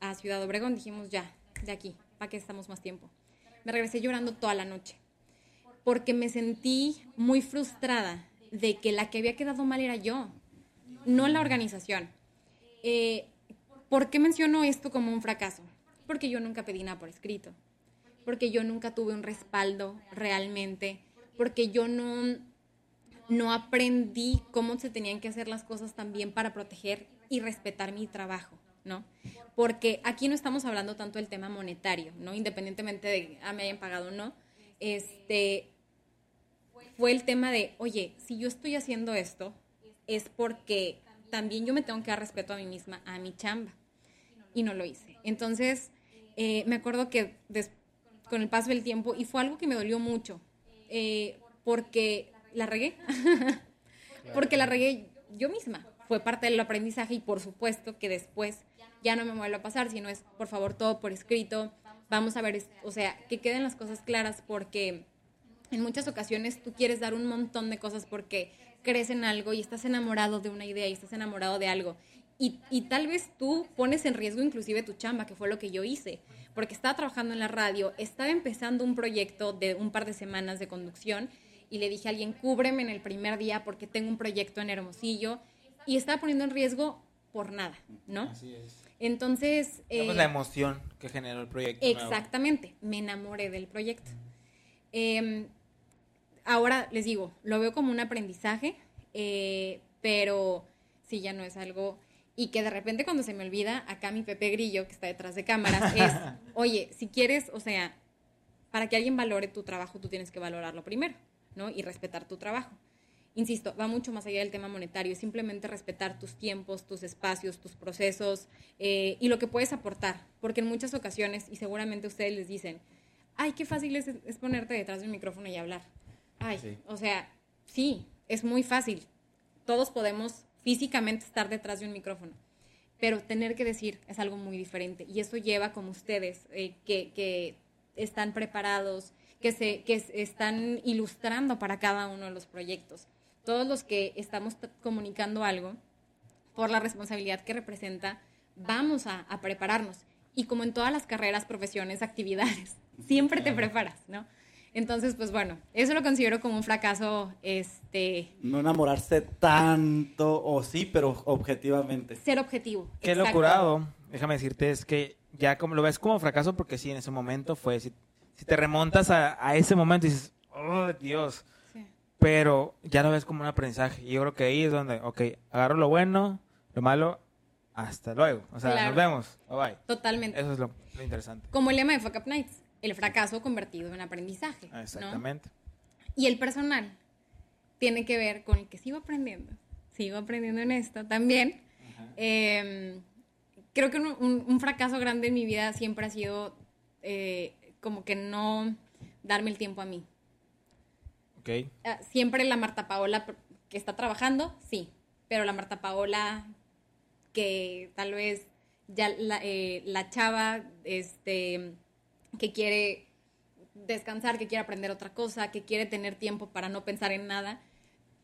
a Ciudad Obregón, dijimos ya, de aquí, ¿para qué estamos más tiempo? Me regresé llorando toda la noche, porque me sentí muy frustrada de que la que había quedado mal era yo, no la organización. Eh, ¿Por qué menciono esto como un fracaso? Porque yo nunca pedí nada por escrito, porque yo nunca tuve un respaldo realmente, porque yo no, no aprendí cómo se tenían que hacer las cosas también para proteger y respetar mi trabajo. ¿no? Porque aquí no estamos hablando tanto del tema monetario, ¿no? Independientemente de, ah, me hayan pagado o no, este, fue el tema de, oye, si yo estoy haciendo esto, es porque también yo me tengo que dar respeto a mí misma, a mi chamba. Y no lo hice. Entonces, eh, me acuerdo que con el paso del tiempo, y fue algo que me dolió mucho, eh, porque la regué, porque la regué yo misma. Fue parte del aprendizaje y por supuesto que después ya no me vuelve a pasar, sino es, por favor, todo por escrito. Vamos a ver, o sea, que queden las cosas claras porque en muchas ocasiones tú quieres dar un montón de cosas porque crees en algo y estás enamorado de una idea y estás enamorado de algo. Y, y, tal vez tú pones en riesgo inclusive tu chamba, que fue lo que yo hice, porque estaba trabajando en la radio, estaba empezando un proyecto de un par de semanas de conducción y le dije a alguien, cúbreme en el primer día porque tengo un proyecto en Hermosillo y estaba poniendo en riesgo por nada, ¿no? Así es. Entonces...
Eh, la emoción que generó el proyecto.
Exactamente, me enamoré del proyecto. Em, ahora les digo, lo veo como un aprendizaje, eh, pero sí, ya no es algo... Y que de repente cuando se me olvida, acá mi Pepe Grillo, que está detrás de cámaras, es, oye, si quieres, o sea, para que alguien valore tu trabajo, tú tienes que valorarlo primero, ¿no? Y respetar tu trabajo. insisto, va mucho más allá del tema monetario, es simplemente respetar tus tiempos, tus espacios, tus procesos eh, y lo que puedes aportar, porque en muchas ocasiones, y seguramente ustedes les dicen, ay, qué fácil es, es ponerte detrás del micrófono y hablar. Ay,
Sí.
o sea, sí, es muy fácil. Todos podemos físicamente estar detrás de un micrófono, pero tener que decir es algo muy diferente y eso lleva como ustedes, eh, que, que están preparados, que, se, que están ilustrando para cada uno de los proyectos. Todos los que estamos comunicando algo, por la responsabilidad que representa, vamos a, a prepararnos. Y como en todas las carreras, profesiones, actividades, siempre te preparas, ¿no? Entonces, pues bueno, eso lo considero como un fracaso, este,
No enamorarse tanto, o sí, pero objetivamente.
ser objetivo.
Qué locurado, déjame decirte, es que ya como lo ves como fracaso, porque sí, en ese momento fue, si, te remontas a, a ese momento y dices, oh Dios,
Sí.
pero ya lo ves como un aprendizaje. Y yo creo que ahí es donde, ok, agarro lo bueno, lo malo, hasta luego. O sea,
Claro.
nos vemos, bye bye.
Totalmente.
Eso es lo, lo interesante.
Como el lema de Fuck Up Nights, el fracaso convertido en aprendizaje. ¿no?
Exactamente.
Y el personal tiene que ver con el que sigo aprendiendo. Sigo aprendiendo en esto también. Eh, creo que un, un- un fracaso grande en mi vida siempre ha sido eh, como que no darme el tiempo a mí.
Ok.
Ah, siempre la Marta Paola que está trabajando, sí, pero la Marta Paola que tal vez ya la, eh, la chava este, que quiere descansar, que quiere aprender otra cosa, que quiere tener tiempo para no pensar en nada,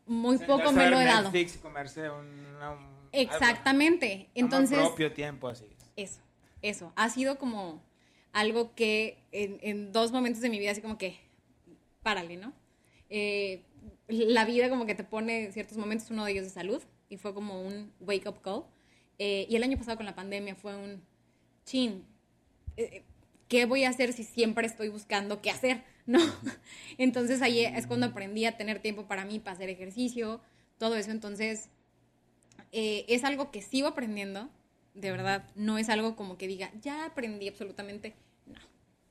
muy poco me lo he dado.
Netflix y comerse una- un-
Exactamente.
algo,
Entonces,
propio tiempo, así.
eso, eso. Ha sido como algo que en, en dos momentos de mi vida así como que, párale, ¿no? Eh, la vida como que te pone ciertos momentos, uno de ellos de salud, y fue como un wake up call. Eh, y el año pasado con la pandemia fue un, chin, eh, ¿qué voy a hacer si siempre estoy buscando qué hacer? ¿No? Entonces ahí es cuando aprendí a tener tiempo para mí, para hacer ejercicio, todo eso. Entonces, es algo que sigo aprendiendo, de verdad, no es algo como que diga, ya aprendí absolutamente, no,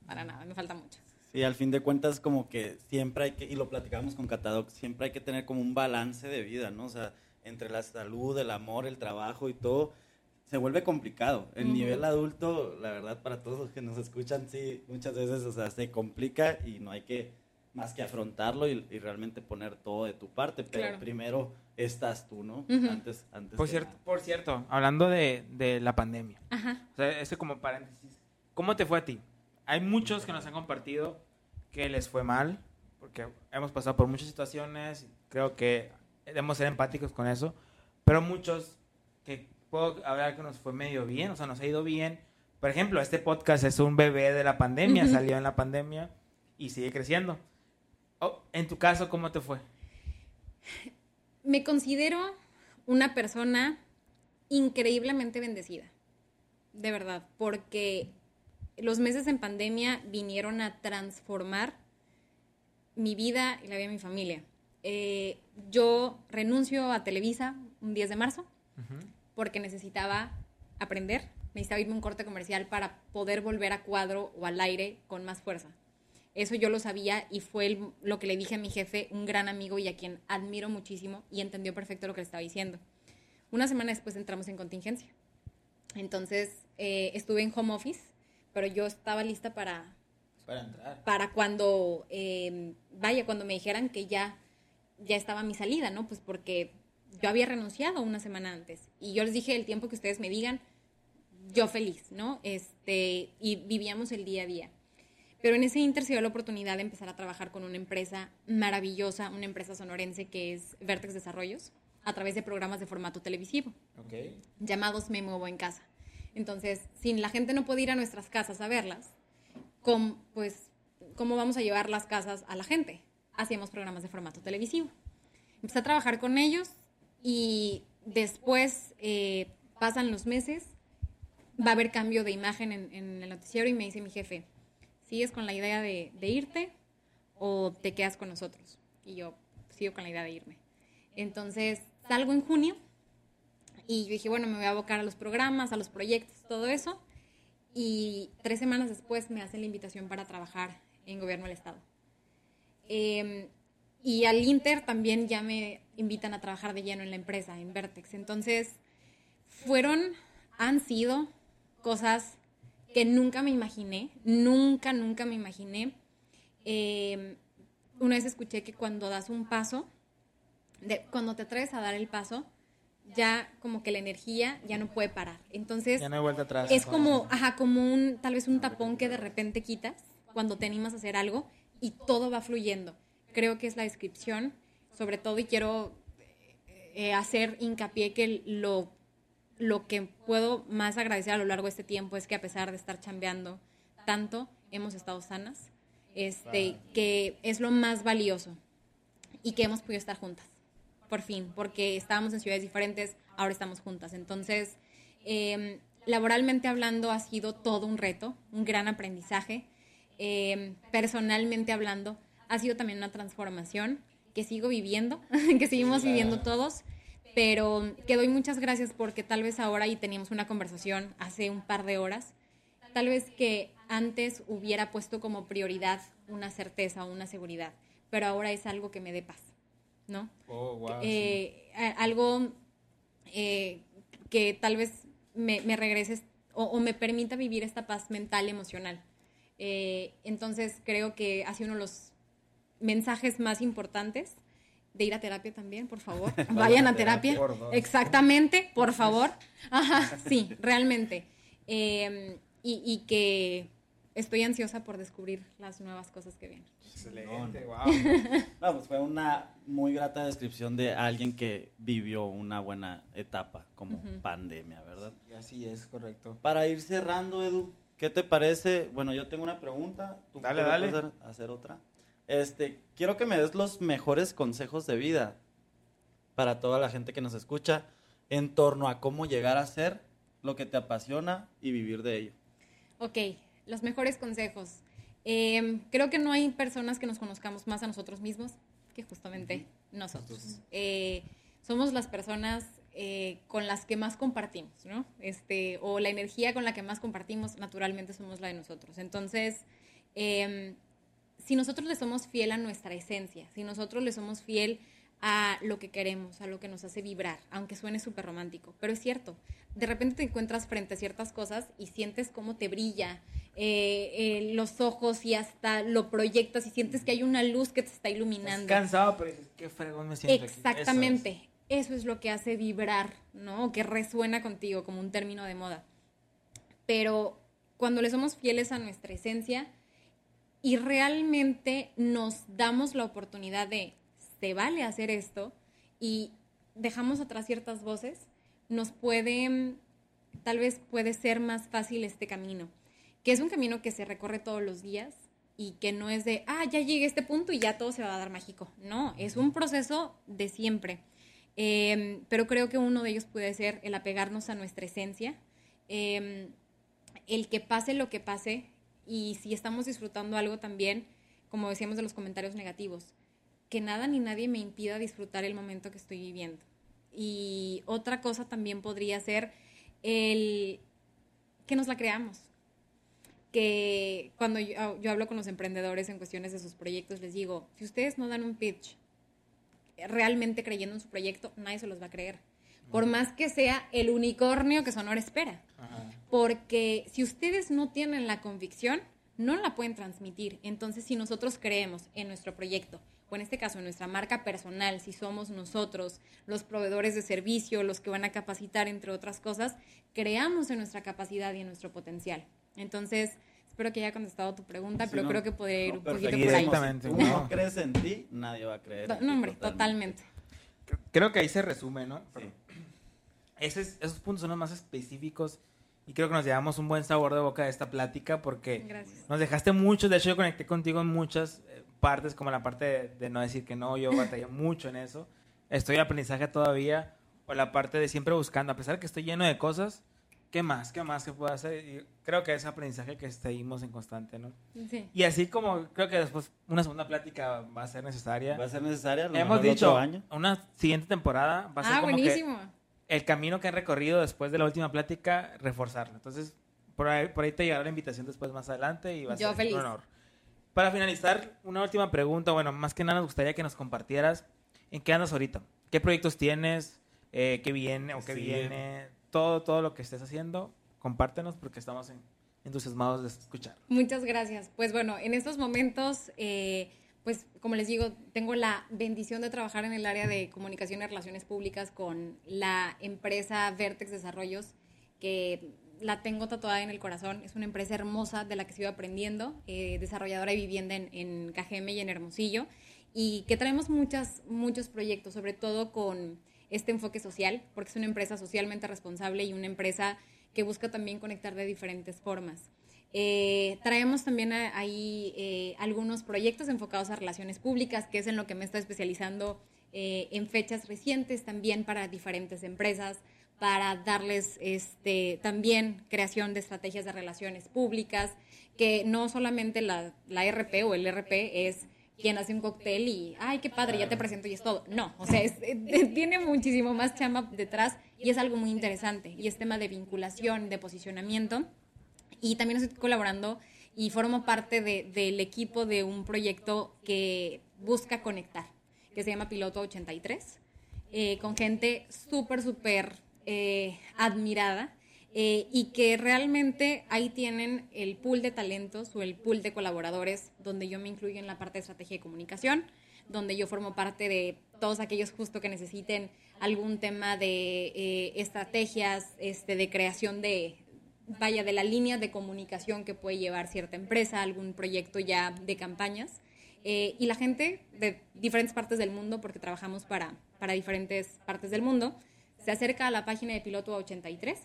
para nada, me falta mucho.
Sí, al fin de cuentas como que siempre hay que, y lo platicamos con Catadoc, siempre hay que tener como un balance de vida, ¿no? O sea, entre la salud, el amor, el trabajo y todo, se vuelve complicado. El nivel adulto, la verdad, para todos los que nos escuchan, sí, muchas veces, o sea, se complica y no hay que más que afrontarlo y, y realmente poner todo de tu parte, pero
Claro.
primero estás tú, ¿no? Antes, antes
Por cierto,
nada.
por cierto, hablando de, de la pandemia.
Ajá.
O sea, ese como paréntesis. ¿Cómo te fue a ti? Hay muchos que nos han compartido que les fue mal, porque hemos pasado por muchas situaciones, creo que debemos ser empáticos con eso, pero muchos que puedo hablar que nos fue medio bien, o sea, nos ha ido bien. Por ejemplo, este podcast es un bebé de la pandemia, salió en la pandemia y sigue creciendo. Oh, en tu caso, ¿cómo te fue?
Me considero una persona increíblemente bendecida, de verdad, porque los meses en pandemia vinieron a transformar mi vida y la vida de mi familia. Eh, yo renuncio a Televisa un 10 de marzo porque necesitaba aprender, necesitaba irme a un corte comercial para poder volver a cuadro o al aire con más fuerza. Eso yo lo sabía y fue el- lo que le dije a mi jefe, un gran amigo y a quien admiro muchísimo y entendió perfecto lo que le estaba diciendo. Una semana después entramos en contingencia. Entonces eh, estuve en home office, pero yo estaba lista para,
Para entrar.
para cuando, eh, vaya, cuando me dijeran que ya, ya estaba mi salida, ¿no? Pues porque yo había renunciado una semana antes y yo les dije el tiempo que ustedes me digan, yo feliz, ¿no? Este, y vivíamos el día a día. Pero en ese inter se dio la oportunidad de empezar a trabajar con una empresa maravillosa, una empresa sonorense que es Vertex Desarrollos, a través de programas de formato televisivo
Ok.
llamados Me Muevo en Casa. Entonces, si la gente no puede ir a nuestras casas a verlas, ¿cómo, pues, ¿cómo vamos a llevar las casas a la gente? Hacíamos programas de formato televisivo. Empecé a trabajar con ellos y después eh, pasan los meses, va a haber cambio de imagen en, en el noticiero y me dice mi jefe, ¿sigues con la idea de, de irte o te quedas con nosotros? Y yo sigo con la idea de irme. Entonces, salgo en junio y yo dije, bueno, me voy a abocar a los programas, a los proyectos, todo eso. Y tres semanas después me hacen la invitación para trabajar en gobierno del Estado. Eh, y al Inter también ya me invitan a trabajar de lleno en la empresa, en Vertex. Entonces, fueron, han sido cosas que nunca me imaginé, nunca, nunca me imaginé. Eh, una vez escuché que cuando das un paso, de, cuando te atreves a dar el paso, ya como que la energía ya no puede parar. Entonces,
ya no hay vuelta atrás.
Es como, ajá, como un, tal vez un tapón que de repente quitas cuando te animas a hacer algo y todo va fluyendo. Creo que es la descripción, sobre todo, y quiero eh, hacer hincapié que lo, lo que puedo más agradecer a lo largo de este tiempo es que a pesar de estar chambeando tanto, hemos estado sanas, este, que es lo más valioso y que hemos podido estar juntas, por fin, porque estábamos en ciudades diferentes, ahora estamos juntas. Entonces, eh, laboralmente hablando, ha sido todo un reto, un gran aprendizaje. Eh, personalmente hablando, ha sido también una transformación que sigo viviendo, que seguimos viviendo todos, pero que doy muchas gracias porque tal vez ahora, y teníamos una conversación hace un par de horas, tal vez que antes hubiera puesto como prioridad una certeza o una seguridad, pero ahora es algo que me dé paz, ¿no?
Oh, wow,
eh, Algo eh, que tal vez me, me regrese o, o, me permita vivir esta paz mental, emocional. Eh, entonces creo que ha sido uno de los mensajes más importantes de ir a terapia también, por favor. Vayan a terapia. Exactamente, por favor. Ajá, sí, realmente. Eh, y, y, que estoy ansiosa por descubrir las nuevas cosas que vienen.
Excelente, wow.
No, pues fue una muy grata descripción de alguien que vivió una buena etapa como uh -huh. pandemia, ¿verdad?
Y así es, correcto.
Para ir cerrando, Edu, ¿qué te parece? Bueno, yo tengo una pregunta.
¿Tú dale, dale.
Hacer, hacer otra. Este, quiero que me des los mejores consejos de vida para toda la gente que nos escucha en torno a cómo llegar a ser lo que te apasiona y vivir de ello.
Ok, los mejores consejos. Eh, creo que no hay personas que nos conozcamos más a nosotros mismos que justamente nosotros. Eh, somos las personas eh, con las que más compartimos, ¿no? Este, o la energía con la que más compartimos, naturalmente somos la de nosotros. Entonces, eh, si nosotros le somos fiel a nuestra esencia, si nosotros le somos fiel a lo que queremos, a lo que nos hace vibrar, aunque suene súper romántico, pero es cierto, de repente te encuentras frente a ciertas cosas y sientes cómo te brilla eh, eh, los ojos y hasta lo proyectas y sientes que hay una luz que te está iluminando.
Estás cansado, pero dices, qué fregón me siento
Exactamente, Eso es. Eso es lo que hace vibrar, ¿no? Que resuena contigo como un término de moda. Pero cuando le somos fieles a nuestra esencia, y realmente nos damos la oportunidad de, se vale hacer esto, y dejamos atrás ciertas voces, nos puede, tal vez puede ser más fácil este camino, que es un camino que se recorre todos los días y que no es de, ah, ya llegué este punto y ya todo se va a dar mágico. No, es un proceso de siempre. Eh, pero creo que uno de ellos puede ser el apegarnos a nuestra esencia, eh, el que pase lo que pase, y si estamos disfrutando algo también, como decíamos de los comentarios negativos, que nada ni nadie me impida disfrutar el momento que estoy viviendo. Y otra cosa también podría ser el que nos la creamos. Que cuando yo, yo hablo con los emprendedores en cuestiones de sus proyectos, les digo, si ustedes no dan un pitch realmente creyendo en su proyecto, nadie se los va a creer. Por más que sea el unicornio que Sonora espera. Ajá. Porque si ustedes no tienen la convicción, no la pueden transmitir. Entonces, si nosotros creemos en nuestro proyecto, o en este caso en nuestra marca personal, si somos nosotros los proveedores de servicio, los que van a capacitar, entre otras cosas, creamos en nuestra capacidad y en nuestro potencial. Entonces, espero que haya contestado tu pregunta, pero no, creo que puede ir no, un poquito por ahí.
Si tú no crees en ti, nadie va a creer.
No,
en ti,
hombre, totalmente.
totalmente. Creo que ahí se resume, ¿no? Sí. Ese es, esos puntos son los más específicos y creo que nos llevamos un buen sabor de boca de esta plática porque
Gracias.
nos dejaste mucho. De hecho, yo conecté contigo en muchas eh, partes, como la parte de, de, no decir que no. Yo batallé mucho en eso. Estoy en aprendizaje todavía. O la parte de siempre buscando, a pesar de que estoy lleno de cosas, ¿qué más? ¿Qué más que puedo hacer? Y creo que es aprendizaje que seguimos en constante, ¿no?
Sí.
Y así como creo que después una segunda plática va a ser necesaria.
Va a ser necesaria.
Lo Hemos dicho, año. una siguiente temporada va a ser
ah,
como
buenísimo.
Que, el camino que han recorrido después de la última plática, reforzarlo. Entonces, por ahí, por ahí te llegará la invitación después más adelante y va a
Yo
ser
feliz.
un honor. Para finalizar, una última pregunta. Bueno, más que nada nos gustaría que nos compartieras en qué andas ahorita. qué proyectos tienes, eh, qué viene o qué
Sí.
viene, todo, todo lo que estés haciendo, compártenos porque estamos en- entusiasmados de escuchar.
Muchas gracias. Pues bueno, en estos momentos, eh, pues como les digo, tengo la bendición de trabajar en el área de comunicación y relaciones públicas con la empresa Vertex Desarrollos, que la tengo tatuada en el corazón. Es una empresa hermosa de la que sigo aprendiendo, eh, desarrolladora de vivienda en, en KGM y en Hermosillo, y que traemos muchas, muchos proyectos, sobre todo con este enfoque social, porque es una empresa socialmente responsable y una empresa que busca también conectar de diferentes formas. Eh, traemos también ahí eh, algunos proyectos enfocados a relaciones públicas, que es en lo que me estoy especializando eh, en fechas recientes también para diferentes empresas, para darles este, también creación de estrategias de relaciones públicas, que no solamente la, la RP o el RP es quien hace un cóctel y, ay, qué padre, ya te presento y es todo. No, o sea, es- eh, tiene muchísimo más chamba detrás y es algo muy interesante. Y es tema de vinculación, de posicionamiento. Y también estoy colaborando y formo parte de- del equipo de un proyecto que busca conectar, que se llama Piloto 83, eh, con gente súper, súper eh, admirada eh, y que realmente ahí tienen el pool de talentos o el pool de colaboradores donde yo me incluyo en la parte de estrategia de comunicación, donde yo formo parte de todos aquellos justo que necesiten algún tema de estrategias, este, de creación de, vaya, de la línea de comunicación que puede llevar cierta empresa, algún proyecto ya de campañas. Eh, y la gente de diferentes partes del mundo, porque trabajamos para, para diferentes partes del mundo, se acerca a la página de Piloto 83,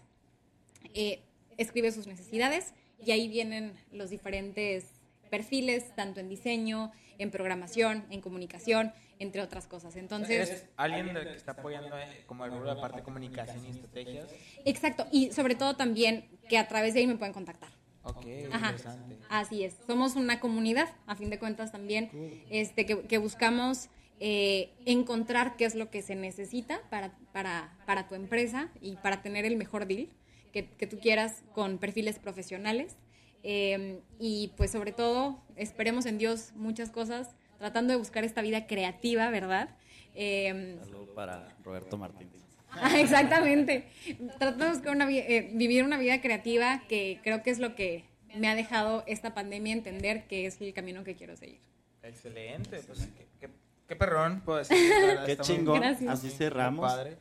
eh, escribe sus necesidades y ahí vienen los diferentes perfiles, tanto en diseño, en programación, en comunicación, entre otras cosas. Entonces,
¿Eres alguien que está apoyando eh, como de parte de comunicación y estrategias?
exacto, y sobre todo también que a través de ahí me pueden contactar.
Ok,
Ajá.
interesante.
Así es. Somos una comunidad, a fin de cuentas también, este, que, que buscamos eh, encontrar qué es lo que se necesita para, para, para tu empresa y para tener el mejor deal que, que tú quieras con perfiles profesionales. Eh, y pues sobre todo, esperemos en Dios muchas cosas, tratando de buscar esta vida creativa, ¿verdad? Eh,
Saludo para Roberto Martínez.
Ah, Exactamente. Tratamos de una vi- eh, vivir una vida creativa que creo que es lo que me ha dejado esta pandemia entender que es el camino que quiero seguir.
Excelente, pues qué, qué- qué perrón, puedo decir. la verdad,
Qué chingón.
Gracias.
Así cerramos.
padre.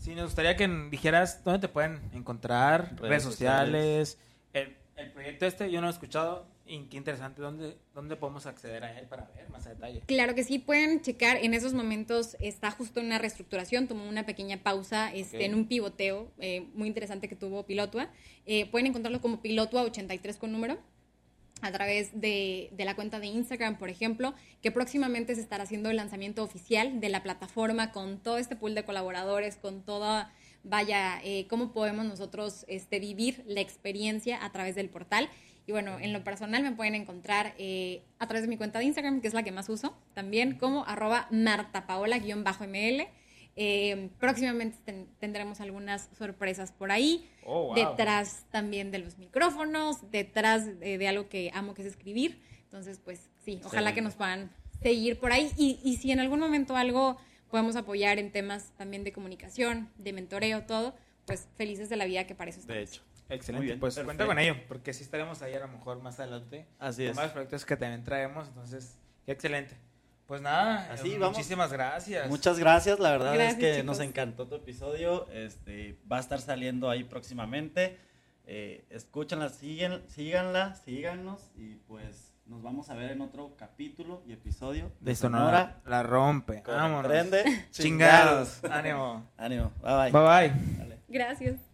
Sí, nos gustaría que dijeras dónde te pueden encontrar, redes,
Redes
sociales, el, el proyecto este, yo no lo he escuchado, y qué interesante, ¿dónde, dónde podemos acceder a él para ver más a detalle?
Claro que sí, pueden checar, en esos momentos está justo en una reestructuración, tomó una pequeña pausa este, en un pivoteo eh, muy interesante que tuvo Pilotua. Eh, pueden encontrarlo como Pilotua83 con número a través de, de la cuenta de Instagram, por ejemplo, que próximamente se estará haciendo el lanzamiento oficial de la plataforma con todo este pool de colaboradores, con toda, vaya, eh, cómo podemos nosotros este, vivir la experiencia a través del portal. Y bueno, en lo personal me pueden encontrar eh, a través de mi cuenta de Instagram, que es la que más uso, también como arroba martapaola-ml. Eh, próximamente ten- tendremos algunas sorpresas por ahí,
Oh, wow.
detrás también de los micrófonos, detrás de, de algo que amo que es escribir. Entonces, pues sí, ojalá que nos puedan seguir por ahí. Y, y si en algún momento algo podemos apoyar en temas también de comunicación, de mentoreo, todo, pues felices de la vida que para eso estamos.
De hecho.
Excelente,
bien,
pues
perfecto.
cuenta con ello, porque sí estaremos ahí a lo mejor más adelante.
Así
con
es.
más proyectos que también traemos, entonces, qué excelente. Pues nada,
Así
eh,
vamos.
muchísimas gracias.
Muchas gracias, la verdad
Gracias,
es que
chicos.
nos encantó tu episodio. Este va a estar saliendo ahí próximamente. Eh, escúchanla, siguen, síganla, síganos y pues nos vamos a ver en otro capítulo y episodio
de Sonora, la rompe. Vámonos.
Comprende.
Chingados. Ánimo.
Ánimo. Bye bye.
Bye bye.
Dale.
Gracias.